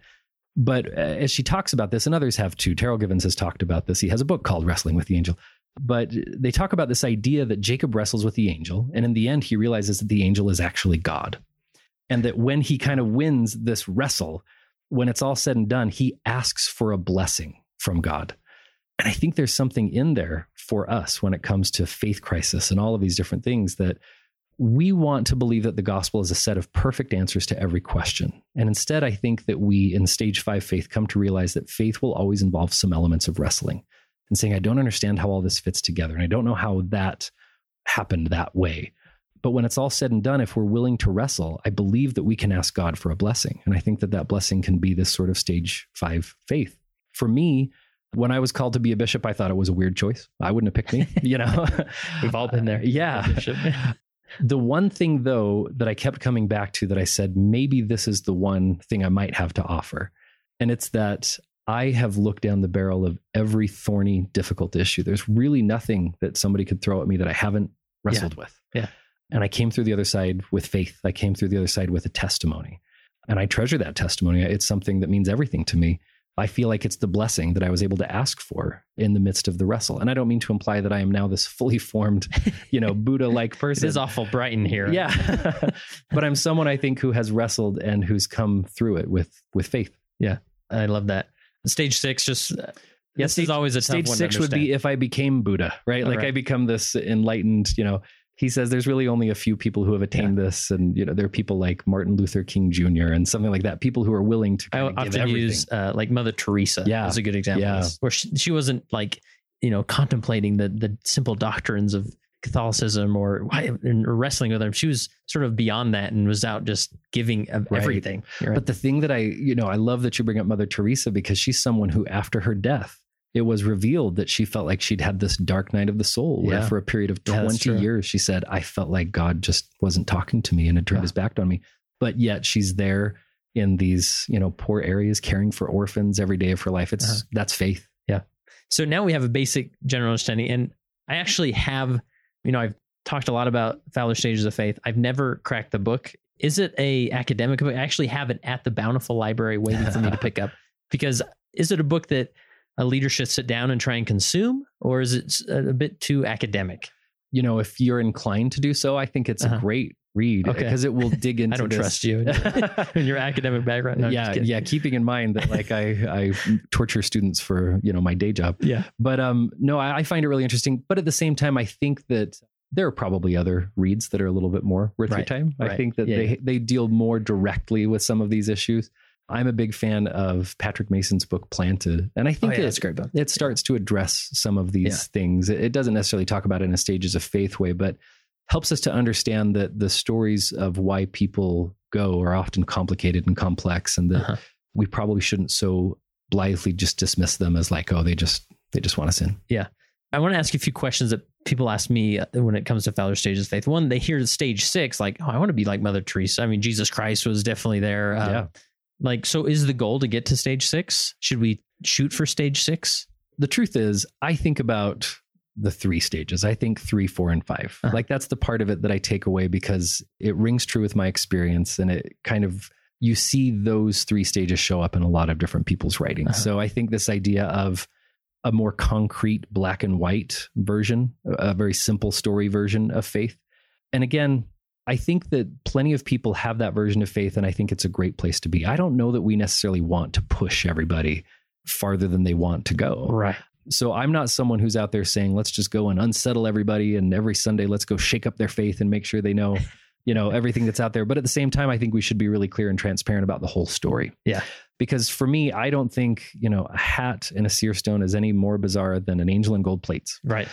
But uh, as she talks about this, and others have too, Terryl Givens has talked about this. He has a book called Wrestling with the Angel. But they talk about this idea that Jacob wrestles with the angel. And in the end, he realizes that the angel is actually God. And that when he kind of wins this wrestle, when it's all said and done, he asks for a blessing from God. And I think there's something in there for us when it comes to faith crisis and all of these different things that we want to believe that the gospel is a set of perfect answers to every question. And instead, I think that we in stage five faith come to realize that faith will always involve some elements of wrestling and saying, I don't understand how all this fits together. And I don't know how that happened that way. But when it's all said and done, if we're willing to wrestle, I believe that we can ask God for a blessing. And I think that that blessing can be this sort of stage five faith. For me, when I was called to be a bishop, I thought it was a weird choice. I wouldn't have picked me, you know. We've all been there. yeah. The one thing, though, that I kept coming back to that I said, maybe this is the one thing I might have to offer. And it's that I have looked down the barrel of every thorny, difficult issue. There's really nothing that somebody could throw at me that I haven't wrestled with. Yeah. And I came through the other side with faith. I came through the other side with a testimony. And I treasure that testimony. It's something that means everything to me. I feel like it's the blessing that I was able to ask for in the midst of the wrestle. And I don't mean to imply that I am now this fully formed, you know, Buddha like It person. is awful bright in here. Yeah. but I'm someone I think who has wrestled and who's come through it with with faith. Yeah. I love that. Stage six, just uh, yes, Stage- is always a Stage six would be if I became Buddha, right? Like right. I become this enlightened, you know. He says there's really only a few people who have attained this, and you know there are people like Martin Luther King Jr. and something like that. People who are willing to I often everything. use uh, like Mother Teresa. Yeah. as a good example. Yeah. where she, she wasn't like you know contemplating the the simple doctrines of Catholicism or, or wrestling with them. She was sort of beyond that and was out just giving Right. everything. Right. But the thing that I, you know, I love that you bring up Mother Teresa because she's someone who, after her death, it was revealed that she felt like she'd had this dark night of the soul where Yeah. for a period of 20 true. years, she said, I felt like God just wasn't talking to me and had turned Yeah. his back on me. But yet she's there in these, you know, poor areas caring for orphans every day of her life. It's Uh-huh. that's faith. Yeah so now we have a basic general understanding. And I actually have, you know, I've talked a lot about Fowler Stages of Faith. I've never cracked the book. Is it a academic book? I actually have it at the Bountiful Library waiting for me to pick up. Because is it a book that a leader should sit down and try and consume, or is it a bit too academic? You know, if you're inclined to do so, I think it's Uh-huh. a great read Okay. because it will dig into I don't this. trust you in your academic background. No, yeah, yeah. Keeping in mind that like I, I torture students for you know my day job. yeah. But um, no, I, I find it really interesting. But at the same time, I think that there are probably other reads that are a little bit more worth your Right. time. I think that Yeah, they yeah. they deal more directly with some of these issues. I'm a big fan of Patrick Mason's book Planted, and I Oh, think yeah, it, great book. it starts to address some of these Yeah. things. It, it doesn't necessarily talk about it in a stages of faith way, but helps us to understand that the stories of why people go are often complicated and complex, and that Uh-huh. we probably shouldn't so blithely just dismiss them as like, oh, they just they just want us in. Yeah i want to ask you a few questions that people ask me uh, when it comes to Fowler Stages of Faith. One, they hear stage six, like, oh, I want to be like Mother Teresa. I mean, Jesus Christ was definitely there. Uh, Yeah. Like, so is the goal to get to stage six? Should we shoot for stage six? the truth is, I think about the three stages. I think three, four, and 5 Uh-huh. Like that's the part of it that I take away because it rings true with my experience and it kind of you see those three stages show up in a lot of different people's writing. Uh-huh. So I think this idea of a more concrete black and white version, a a very simple story version of faith. And again, I think that plenty of people have that version of faith, and I think it's a great place to be. I don't know that we necessarily want to push everybody farther than they want to go. Right. So I'm not someone who's out there saying, let's just go and unsettle everybody and every Sunday let's go shake up their faith and make sure they know. you know, everything that's out there. But at the same time, I think we should be really clear and transparent about the whole story. Yeah. Because for me, I don't think, you know, a hat and a seer stone is any more bizarre than an angel and gold plates. Right.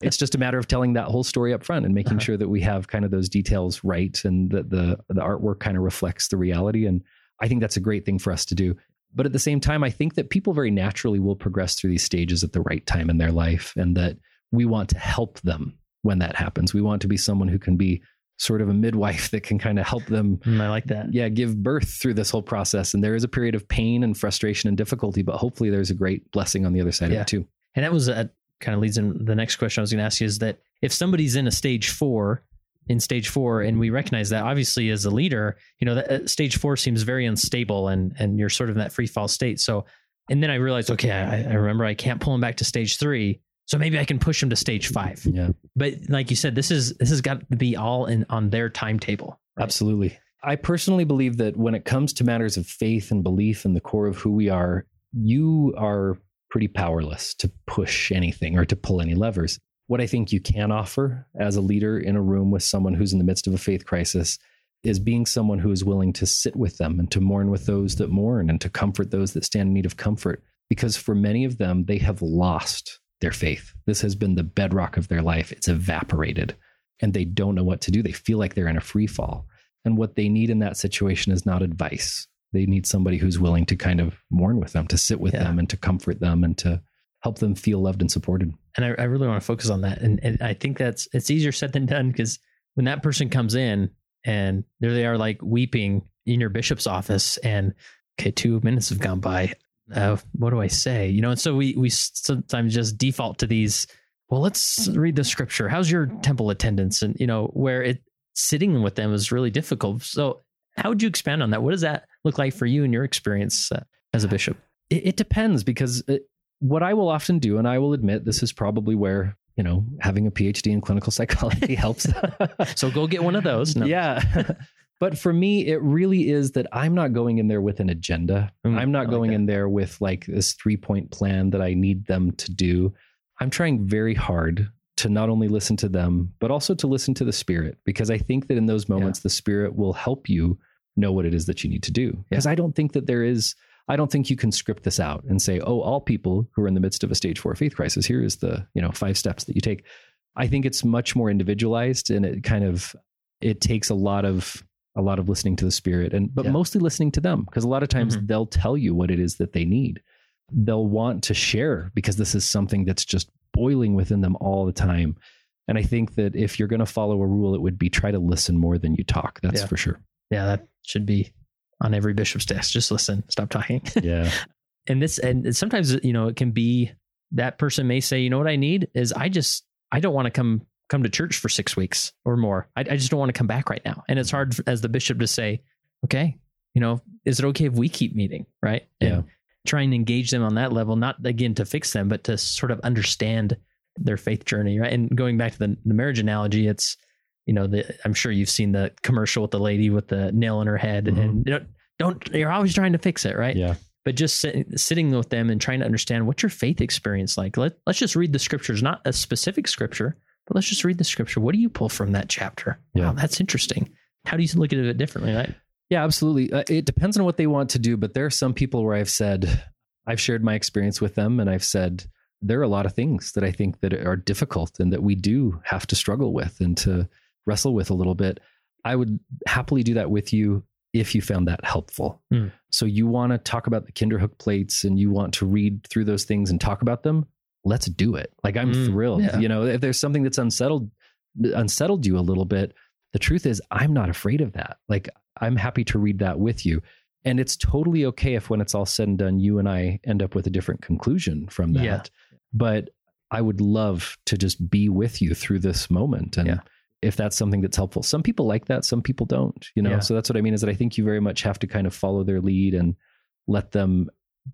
It's just a matter of telling that whole story up front and making Uh-huh. sure that we have kind of those details right and that the the artwork kind of reflects the reality. And I think that's a great thing for us to do. But at the same time, I think that people very naturally will progress through these stages at the right time in their life and that we want to help them when that happens. We want to be someone who can be sort of a midwife that can kind of help them Mm, I like that. yeah give birth through this whole process and there is a period of pain and frustration and difficulty but hopefully there's a great blessing on the other side Yeah. of it too And that was a kind of leads in the next question I was going to ask you is that if somebody's in a stage four, in stage four, and we recognize that obviously as a leader, you know, that uh, stage four seems very unstable and and you're sort of in that free fall state. So, and then I realized, okay, I, I remember I can't pull him back to stage three. So maybe I can push him to stage five. yeah But like you said, this is this has got to be all in on their timetable. right? Absolutely. I personally believe that when it comes to matters of faith and belief and the core of who we are, you are pretty powerless to push anything or to pull any levers. What I think you can offer as a leader in a room with someone who's in the midst of a faith crisis is being someone who is willing to sit with them and to mourn with those that mourn and to comfort those that stand in need of comfort. Because for many of them, they have lost their faith. This has been the bedrock of their life. It's evaporated and they don't know what to do. They feel like they're in a free fall. And what they need in that situation is not advice. They need somebody who's willing to kind of mourn with them, to sit with Yeah. them, and to comfort them and to help them feel loved and supported. and I, I really want to focus on that. And, and I think that's it's easier said than done because when that person comes in and there they are, like weeping in your bishop's office, and okay, two minutes have gone by. Uh, what do I say? You know, and so we we sometimes just default to these. Well, let's read the scripture. How's your temple attendance? And you know, where it sitting with them is really difficult. So, how would you expand on that? What does that look like for you in your experience uh, as a bishop? It, it depends because it, what I will often do, and I will admit this is probably where, you know, having a PhD in clinical psychology helps. So go get one of those. No. Yeah. but for me, it really is that I'm not going in there with an agenda. Mm, I'm not like going that. in there with like this three point plan that I need them to do. I'm trying very hard to not only listen to them, but also to listen to the spirit, because I think that in those moments, the spirit will help you know what it is that you need to do. Because I don't think that there is, I don't think you can script this out and say, oh, all people who are in the midst of a stage four faith crisis, here is the, you know, five steps that you take. I think it's much more individualized and it kind of, it takes a lot of, a lot of listening to the spirit and, but Yeah. mostly listening to them because a lot of times Mhm. they'll tell you what it is that they need. They'll want to share because this is something that's just boiling within them all the time. And I think that if you're going to follow a rule, it would be try to listen more than you talk. That's Yeah. for sure. Yeah, that should be on every bishop's desk. Just listen, stop talking. Yeah. and this, and sometimes, you know, it can be that person may say, you know what I need is I just, I don't want to come, come to church for six weeks or more. I, I just don't want to come back right now. And it's hard as the bishop to say, okay, you know, is it okay if we keep meeting? Right. And Yeah. try and engage them on that level, not again to fix them, but to sort of understand their faith journey. Right. And going back to the, the marriage analogy, it's, you know, the, I'm sure you've seen the commercial with the lady with the nail in her head Mhm. and you know, don't, you're always trying to fix it. Right Yeah. but just sit, sitting with them and trying to understand what's your faith experience like. Let, let's just read the scriptures, not a specific scripture, but let's just read the scripture. What do you pull from that chapter? Yeah. Wow, that's interesting. How do you look at it differently? Right? Yeah, absolutely. Uh, it depends on what they want to do, but there are some people where I've said, I've shared my experience with them, and I've said there are a lot of things that I think that are difficult and that we do have to struggle with and to wrestle with a little bit. I would happily do that with you if you found that helpful. Hmm. So you want to talk about the Kinderhook plates and you want to read through those things and talk about them. Let's do it. Like I'm Mm, thrilled. yeah. You know, if there's something that's unsettled, unsettled you a little bit, the truth is i'm not afraid of that like i'm happy to read that with you and it's totally okay if when it's all said and done you and i end up with a different conclusion from that Yeah. but i would love to just be with you through this moment and Yeah. If that's something that's helpful some people like that some people don't you know Yeah. so that's what i mean is that i think you very much have to kind of follow their lead and let them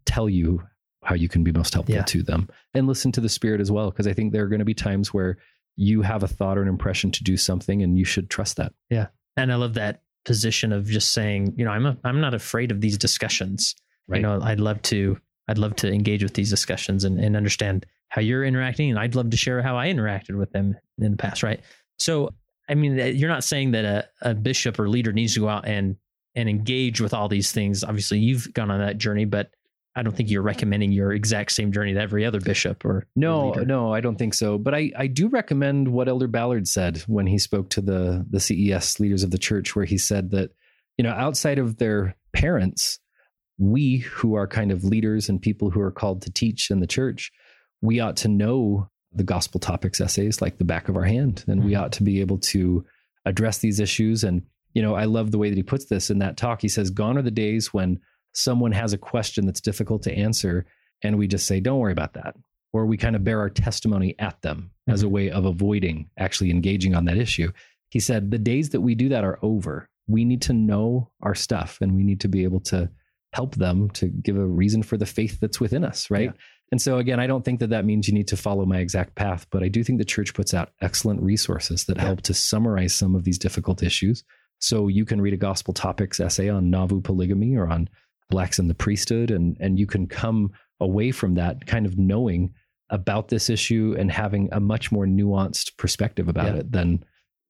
tell you how you can be most helpful Yeah. to them and listen to the spirit as well because i think there are going to be times where you have a thought or an impression to do something and you should trust that Yeah. And I love that position of just saying, you know, I'm a, I'm not afraid of these discussions. Right. You know, I'd love to I'd love to engage with these discussions and, and understand how you're interacting, and I'd love to share how I interacted with them in the past. Right. So I mean, you're not saying that a, a bishop or leader needs to go out and and engage with all these things. Obviously, you've gone on that journey, but I don't think you're recommending your exact same journey to every other bishop or no, leader. no, I don't think so. But I, I do recommend what Elder Ballard said when he spoke to the the CES leaders of the church, where he said that you know outside of their parents, we who are kind of leaders and people who are called to teach in the church, we ought to know the gospel topics essays like the back of our hand, and we Mhm. ought to be able to address these issues. And you know, I love the way that he puts this in that talk. He says, "Gone are the days when." someone has a question that's difficult to answer and we just say don't worry about that or we kind of bear our testimony at them as a way of avoiding actually engaging on that issue he said the days that we do that are over we need to know our stuff and we need to be able to help them to give a reason for the faith that's within us right Yeah. And so again i don't think that that means you need to follow my exact path but i do think the church puts out excellent resources that Yeah. help to summarize some of these difficult issues so you can read a gospel topics essay on nauvoo polygamy or on blacks in the priesthood and and you can come away from that kind of knowing about this issue and having a much more nuanced perspective about Yeah. it than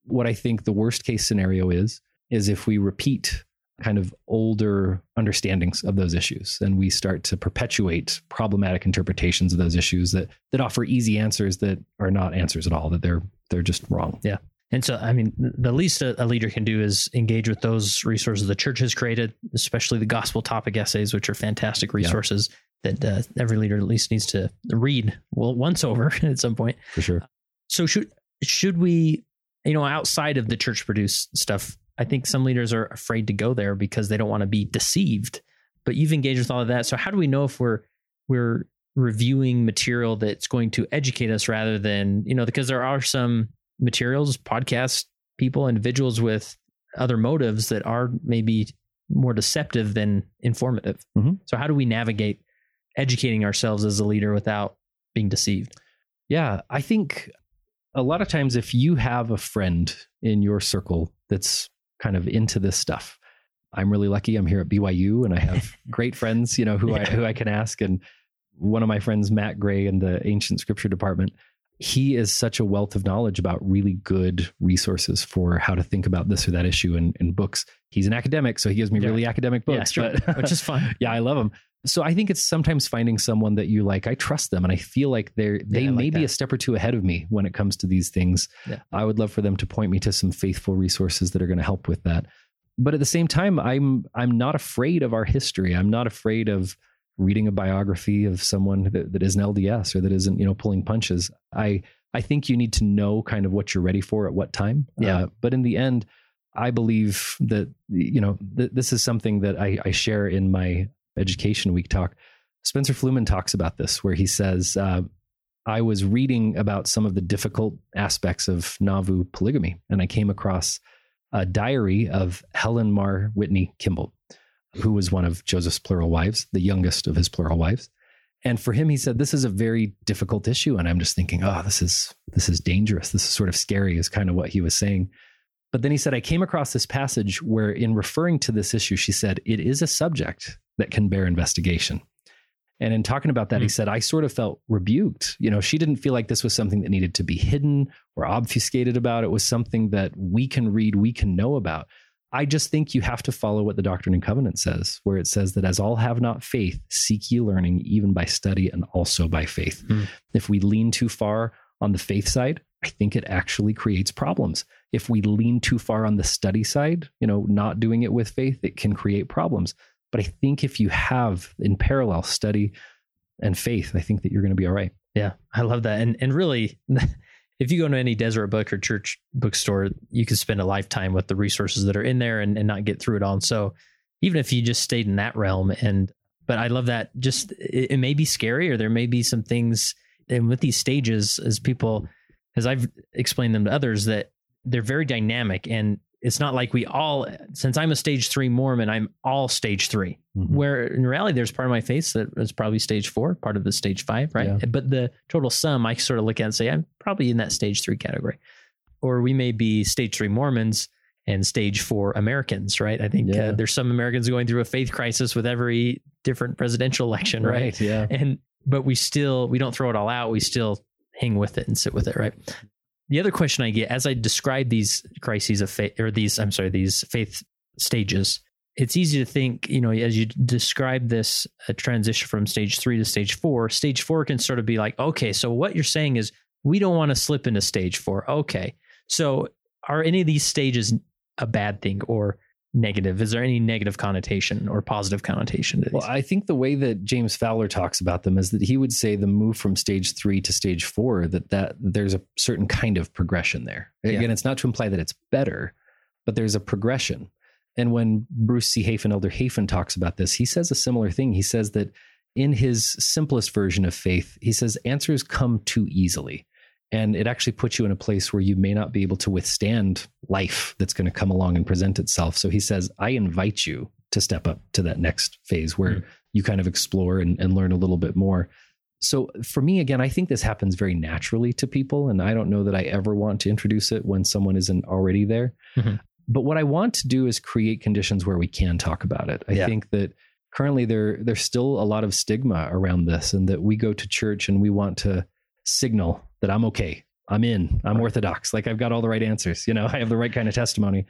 what I think the worst case scenario is is if we repeat kind of older understandings of those issues and we start to perpetuate problematic interpretations of those issues that that offer easy answers that are not answers at all that they're they're just wrong. Yeah. And so, I mean, the least a, a leader can do is engage with those resources the church has created, especially the gospel topic essays, which are fantastic resources that uh, every leader at least needs to read well once over at some point. For sure. So should should we, you know, outside of the church produced stuff, I think some leaders are afraid to go there because they don't want to be deceived. But you've engaged with all of that. So how do we know if we're we're reviewing material that's going to educate us rather than, you know, because there are some materials, podcasts, people, individuals with other motives that are maybe more deceptive than informative. Mhm. So how do we navigate educating ourselves as a leader without being deceived? Yeah, I think a lot of times if you have a friend in your circle that's kind of into this stuff, I'm really lucky. I'm here at BYU and I have great friends, you know, who I who I can ask. And one of my friends, Matt Grey, in the ancient scripture department, he is such a wealth of knowledge about really good resources for how to think about this or that issue in, in books. He's an academic, so he gives me Yeah. really academic Yeah, books, sure. but Which is fun. yeah, I love them. So I think it's sometimes finding someone that you like. I trust them, and I feel like they're they Yeah, I like may be a step or two ahead of me when it comes to these things. Yeah. I would love for them to point me to some faithful resources that are going to help with that. But at the same time, I'm I'm not afraid of our history. I'm not afraid of reading a biography of someone that, that is an LDS or that isn't you know pulling punches. I I think you need to know kind of what you're ready for at what time. Yeah. Uh, but in the end, I believe that you know th- this is something that I, I share in my education week talk. Spencer Fluhman talks about this, where he says, uh, "I was reading about some of the difficult aspects of Nauvoo polygamy, and I came across a diary of Helen Mar Whitney Kimball, who was one of Joseph's plural wives, the youngest of his plural wives." And for him, he said, "This is a very difficult issue," and I'm just thinking, "Oh, this is this is dangerous. This is sort of scary," is kind of what he was saying. But then he said, I came across this passage where, in referring to this issue, she said, it is a subject that can bear investigation. And in talking about that, he Hmm. said, I sort of felt rebuked. You know, she didn't feel like this was something that needed to be hidden or obfuscated about. It was something that we can read, we can know about. I just think you have to follow what the Doctrine and Covenant says, where it says that as all have not faith, seek ye learning, even by study and also by faith. Hmm. If we lean too far on the faith side, I think it actually creates problems. If we lean too far on the study side, you know, not doing it with faith, it can create problems. But I think if you have in parallel study and faith, I think that you're going to be all right. Yeah, I love that. And and really, if you go to any Deseret Book or church bookstore, you can spend a lifetime with the resources that are in there and, and not get through it all. And so even if you just stayed in that realm and but I love that just it, it may be scary or there may be some things and with these stages as people as I've explained them to others that they're very dynamic and it's not like we all since I'm a stage three Mormon, I'm all stage three Mm-hmm. where in reality there's part of my face that is probably stage four part of the stage five right Yeah. but the total sum i sort of look at and say i'm probably in that stage three category or we may be stage three mormons and stage four americans right i think Yeah. uh, there's some americans going through a faith crisis with every different presidential election right, Yeah. and but we still we don't throw it all out we still hang with it and sit with it right the other question I get as I describe these crises of faith, or these, I'm sorry, these faith stages, it's easy to think, you know, as you describe this uh, transition from stage three to stage four, stage four can sort of be like, okay, so what you're saying is we don't want to slip into stage four. Okay. So are any of these stages a bad thing or negative? Is there any negative connotation or positive connotation to these? Well, I think the way that James Fowler talks about them is that he would say the move from stage three to stage four that that there's a certain kind of progression there. Again, yeah. it's not to imply that it's better, but there's a progression. And when Bruce C. Hafen, Elder Hafen talks about this, he says a similar thing. He says that in his simplest version of faith, he says answers come too easily. And it actually puts you in a place where you may not be able to withstand life that's going to come along and present itself. So he says, I invite you to step up to that next phase where mm. you kind of explore and, and learn a little bit more. So for me, again, I think this happens very naturally to people. And I don't know that I ever want to introduce it when someone isn't already there. Mm-hmm. But what I want to do is create conditions where we can talk about it. I yeah. think that currently there there's still a lot of stigma around this and that we go to church and we want to signal that I'm okay. I'm in. I'm orthodox. Like I've got all the right answers. You know, I have the right kind of testimony.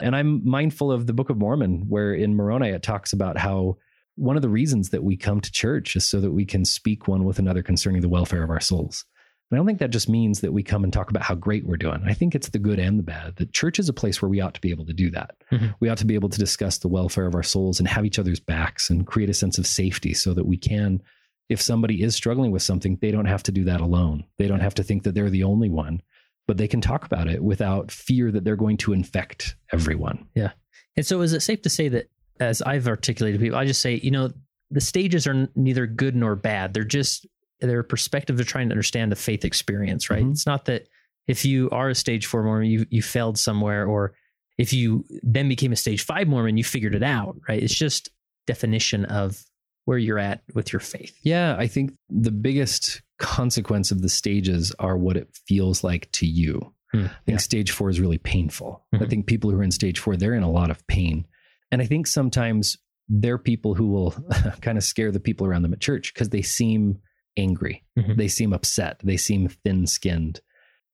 And I'm mindful of the Book of Mormon, where in Moroni it talks about how one of the reasons that we come to church is so that we can speak one with another concerning the welfare of our souls. And I don't think that just means that we come and talk about how great we're doing. I think it's the good and the bad. That church is a place where we ought to be able to do that. Mm-hmm. We ought to be able to discuss the welfare of our souls and have each other's backs and create a sense of safety so that we can if somebody is struggling with something, they don't have to do that alone. They don't have to think that they're the only one, but they can talk about it without fear that they're going to infect everyone. Yeah. And so is it safe to say that as I've articulated people, I just say, you know, the stages are neither good nor bad. They're just their perspective of trying to understand the faith experience, right? Mm-hmm. It's not that if you are a stage four Mormon, you you failed somewhere, or if you then became a stage five Mormon, you figured it out, right? It's just definition of where you're at with your faith. Yeah, I think the biggest consequence of the stages are what it feels like to you. Mm, I think yeah. stage four is really painful. Mm-hmm. I think people who are in stage four, they're in a lot of pain. And I think sometimes they're people who will kind of scare the people around them at church because they seem angry, mm-hmm. they seem upset, they seem thin skinned.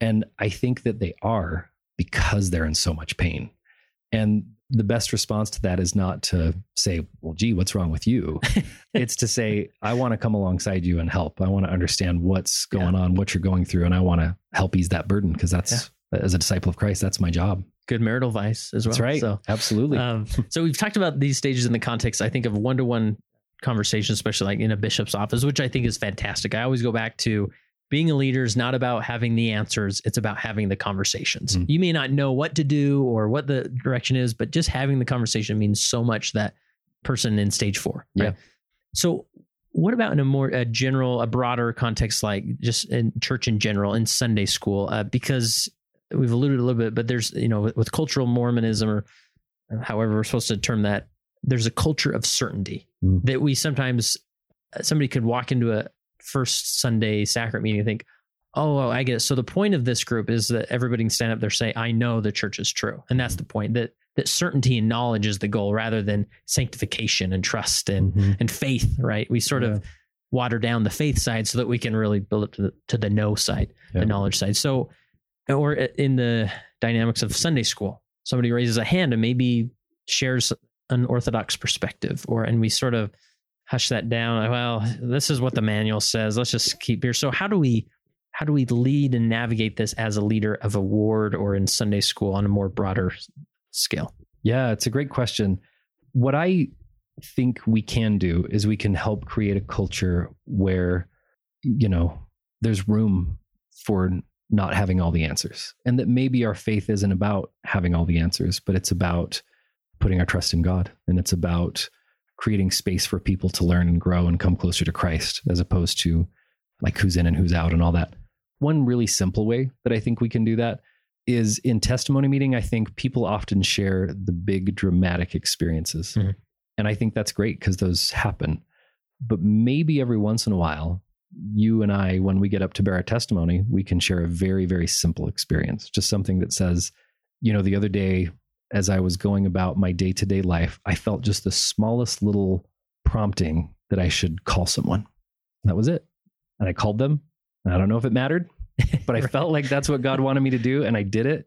And I think that they are because they're in so much pain. And the best response to that is not to say, well, gee, what's wrong with you? it's to say, I want to come alongside you and help. I want to understand what's going yeah. on, what you're going through, and I want to help ease that burden because that's, yeah. as a disciple of Christ, that's my job. Good marital advice as well. That's right. So, Absolutely. Um, so we've talked about these stages in the context, I think, of one to one conversations, especially like in a bishop's office, which I think is fantastic. I always go back to being a leader is not about having the answers it's about having the conversations mm. you may not know what to do or what the direction is but just having the conversation means so much that person in stage four right? yeah so what about in a more a general a broader context like just in church in general in sunday school uh, because we've alluded a little bit but there's you know with, with cultural mormonism or however we're supposed to term that there's a culture of certainty mm. that we sometimes uh, somebody could walk into a, first Sunday sacrament meeting think, oh, oh, I get it. So the point of this group is that everybody can stand up there say, I know the church is true. And that's the point that that certainty and knowledge is the goal rather than sanctification and trust and mm-hmm. and faith, right? We sort yeah. of water down the faith side so that we can really build up to the, to the know side, yeah. the knowledge side. So, or in the dynamics of Sunday school, somebody raises a hand and maybe shares an orthodox perspective, or and we sort of hush that down. Well, this is what the manual says. Let's just keep here. So how do we how do we lead and navigate this as a leader of a ward or in Sunday school on a more broader scale? Yeah, it's a great question. What I think we can do is we can help create a culture where you know there's room for not having all the answers and that maybe our faith isn't about having all the answers but it's about putting our trust in God and it's about creating space for people to learn and grow and come closer to Christ as opposed to like who's in and who's out and all that. One really simple way that I think we can do that is in testimony meeting. I think people often share the big dramatic experiences. Mm-hmm. And I think that's great because those happen. But maybe every once in a while, you and I, when we get up to bear our testimony, we can share a very, very simple experience, just something that says, you know, the other day as I was going about my day to day life, I felt just the smallest little prompting that I should call someone. And that was it. And I called them. And I don't know if it mattered. but I felt like that's what God wanted me to do, and I did it.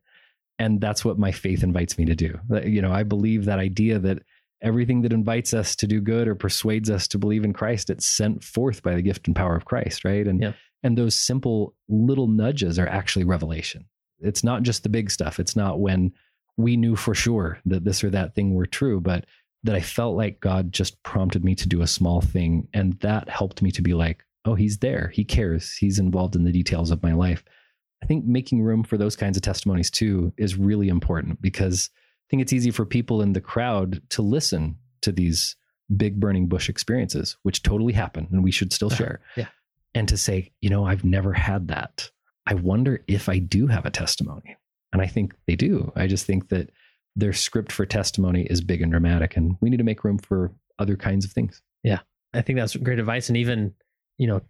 And that's what my faith invites me to do. You know, I believe that idea that everything that invites us to do good or persuades us to believe in Christ, it's sent forth by the gift and power of Christ, right? And Yeah. and those simple little nudges are actually revelation. It's not just the big stuff. It's not when we knew for sure that this or that thing were true, but that I felt like God just prompted me to do a small thing. And that helped me to be like, oh, he's there. He cares. He's involved in the details of my life. I think making room for those kinds of testimonies too is really important because I think it's easy for people in the crowd to listen to these big burning bush experiences, which totally happen and we should still uh-huh. share. Yeah. And to say, you know, I've never had that. I wonder if I do have a testimony. And I think they do. I just think that their script for testimony is big and dramatic, and we need to make room for other kinds of things. Yeah, I think that's great advice. And even, you know,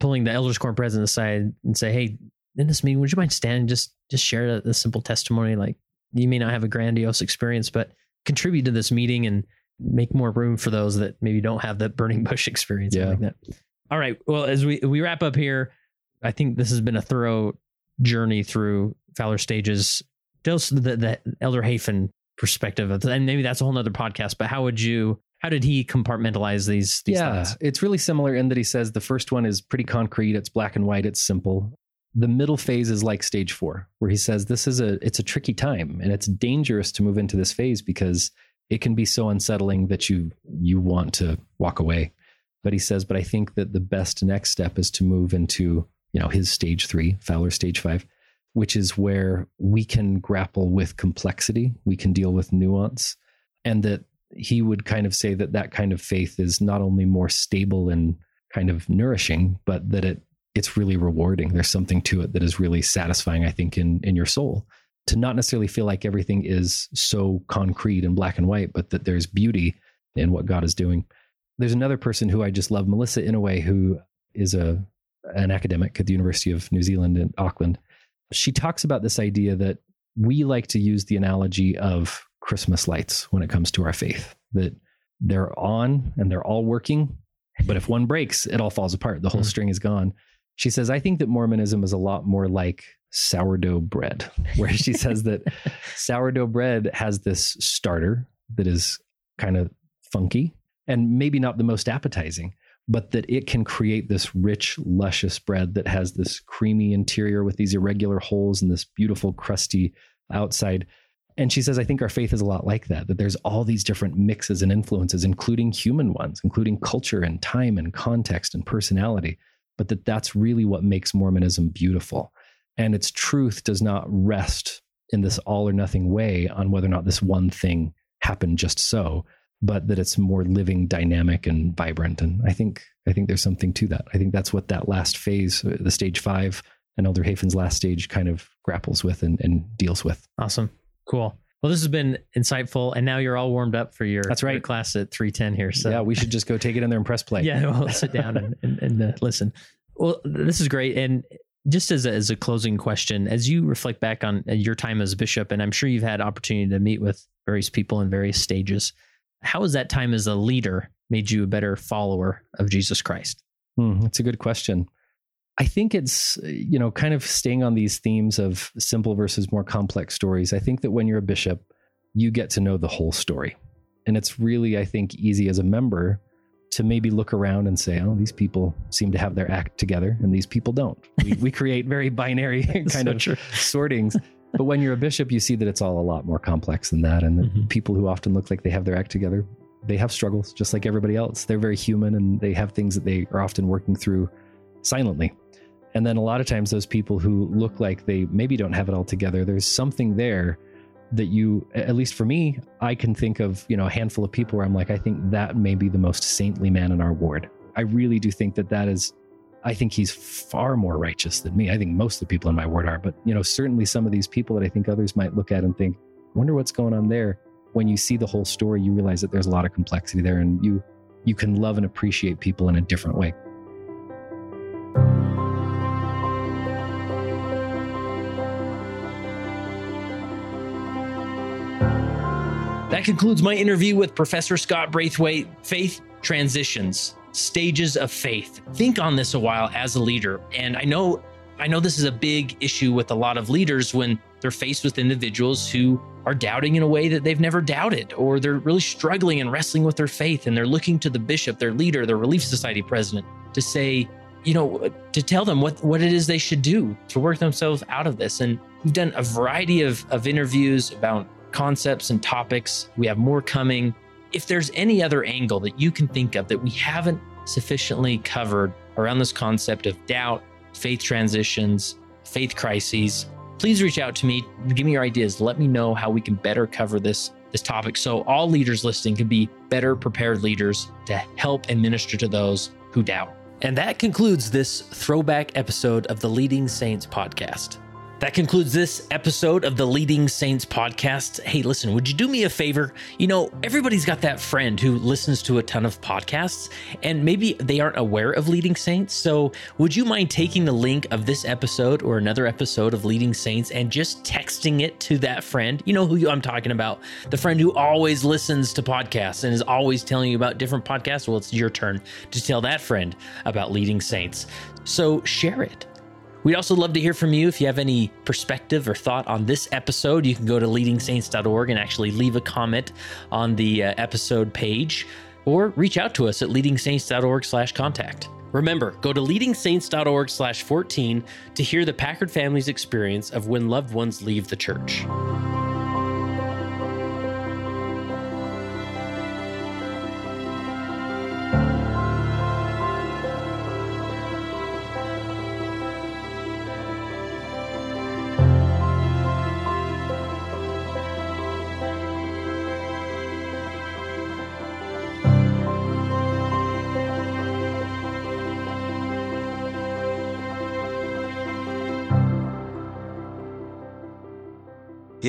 pulling the elders quorum president aside and say, Hey, in this meeting, would you mind standing just just share a, a simple testimony? Like you may not have a grandiose experience, but contribute to this meeting and make more room for those that maybe don't have that burning bush experience. Yeah. Like that. All right. Well, as we we wrap up here, I think this has been a thorough journey through Fowler stages. Us the, the Elder Hafen perspective, of, and maybe that's a whole nother podcast. But how would you? How did he compartmentalize these? these yeah, thoughts? it's really similar in that he says the first one is pretty concrete, it's black and white, it's simple. The middle phase is like stage 4, where he says this is a it's a tricky time and it's dangerous to move into this phase because it can be so unsettling that you you want to walk away. But he says, but I think that the best next step is to move into, you know, his stage 3, Fowler stage 5, which is where we can grapple with complexity, we can deal with nuance, and that he would kind of say that that kind of faith is not only more stable and kind of nourishing, but that it it's really rewarding. There's something to it that is really satisfying, I think, in in your soul. To not necessarily feel like everything is so concrete and black and white, but that there's beauty in what God is doing. There's another person who I just love, Melissa Inouye, who is a an academic at the University of New Zealand in Auckland. She talks about this idea that we like to use the analogy of Christmas lights when it comes to our faith, that they're on and they're all working, but if one breaks, it all falls apart. The whole Mm. string is gone. She says, I think that Mormonism is a lot more like sourdough bread, where she says that sourdough bread has this starter that is kind of funky and maybe not the most appetizing, but that it can create this rich, luscious bread that has this creamy interior with these irregular holes and this beautiful, crusty outside. And she says, I think our faith is a lot like that, that there's all these different mixes and influences, including human ones, including culture and time and context and personality, but that that's really what makes Mormonism beautiful. And its truth does not rest in this all or nothing way on whether or not this one thing happened just so, but that it's more living, dynamic, and vibrant. And I think I think there's something to that. I think that's what that last phase, uh, the stage five, and Elder Hafen's last stage, kind of grapples with and, and deals with. Awesome. Cool. Well, this has been insightful, and now you're all warmed up for your, That's right. your class at 310 here. So yeah, we should just go take it in there and press play. yeah, we'll sit down and, and, and uh, listen. Well, this is great. And just as a, as a closing question, as you reflect back on uh, your time as bishop, and I'm sure you've had opportunity to meet with various people in various stages, how has that time as a leader made you a better follower of Jesus Christ? Hmm, that's a good question. I think it's, you know, kind of staying on these themes of simple versus more complex stories. I think that when you're a bishop, you get to know the whole story. And it's really, I think, easy as a member to maybe look around and say, oh, these people seem to have their act together and these people don't. We, we create very binary kind So of true. sortings. But when you're a bishop, you see that it's all a lot more complex than that. And that Mhm. people who often look like they have their act together, they have struggles just like everybody else. They're very human and they have things that they are often working through silently. And then a lot of times, those people who look like they maybe don't have it all together, there's something there that you, at least for me, I can think of, you know, a handful of people where I'm like, I think that may be the most saintly man in our ward. I really do think that that is, I think he's far more righteous than me. I think most of the people in my ward are, but, you know, certainly some of these people that I think others might look at and think, wonder what's going on there. When you see the whole story, you realize that there's a lot of complexity there and you, you can love and appreciate people in a different way. That concludes my interview with Professor Scott Braithwaite. Faith transitions, stages of faith. Think on this a while as a leader. And I know I know this is a big issue with a lot of leaders when they're faced with individuals who are doubting in a way that they've never doubted, or they're really struggling and wrestling with their faith, and they're looking to the bishop, their leader, their Relief Society president, to say, you know, to tell them what, what it is they should do to work themselves out of this. And we've done a variety of, of interviews about concepts and topics. We have more coming. If there's any other angle that you can think of that we haven't sufficiently covered around this concept of doubt, faith transitions, faith crises, please reach out to me. Give me your ideas. Let me know how we can better cover this this topic so all leaders listening can be better prepared leaders to help and minister to those who doubt. And that concludes this throwback episode of the Leading Saints podcast. That concludes this episode of the Leading Saints podcast. Hey, listen, would you do me a favor? You know, everybody's got that friend who listens to a ton of podcasts, and maybe they aren't aware of Leading Saints. So, would you mind taking the link of this episode or another episode of Leading Saints and just texting it to that friend? You know who I'm talking about. The friend who always listens to podcasts and is always telling you about different podcasts. Well, it's your turn to tell that friend about Leading Saints. So, share it We'd also love to hear from you. If you have any perspective or thought on this episode, you can go to leadingsaints.org and actually leave a comment on the uh, episode page or reach out to us at leadingsaints.org slash contact. Remember, go to leadingsaints.org slash 14 to hear the Packard family's experience of when loved ones leave the church.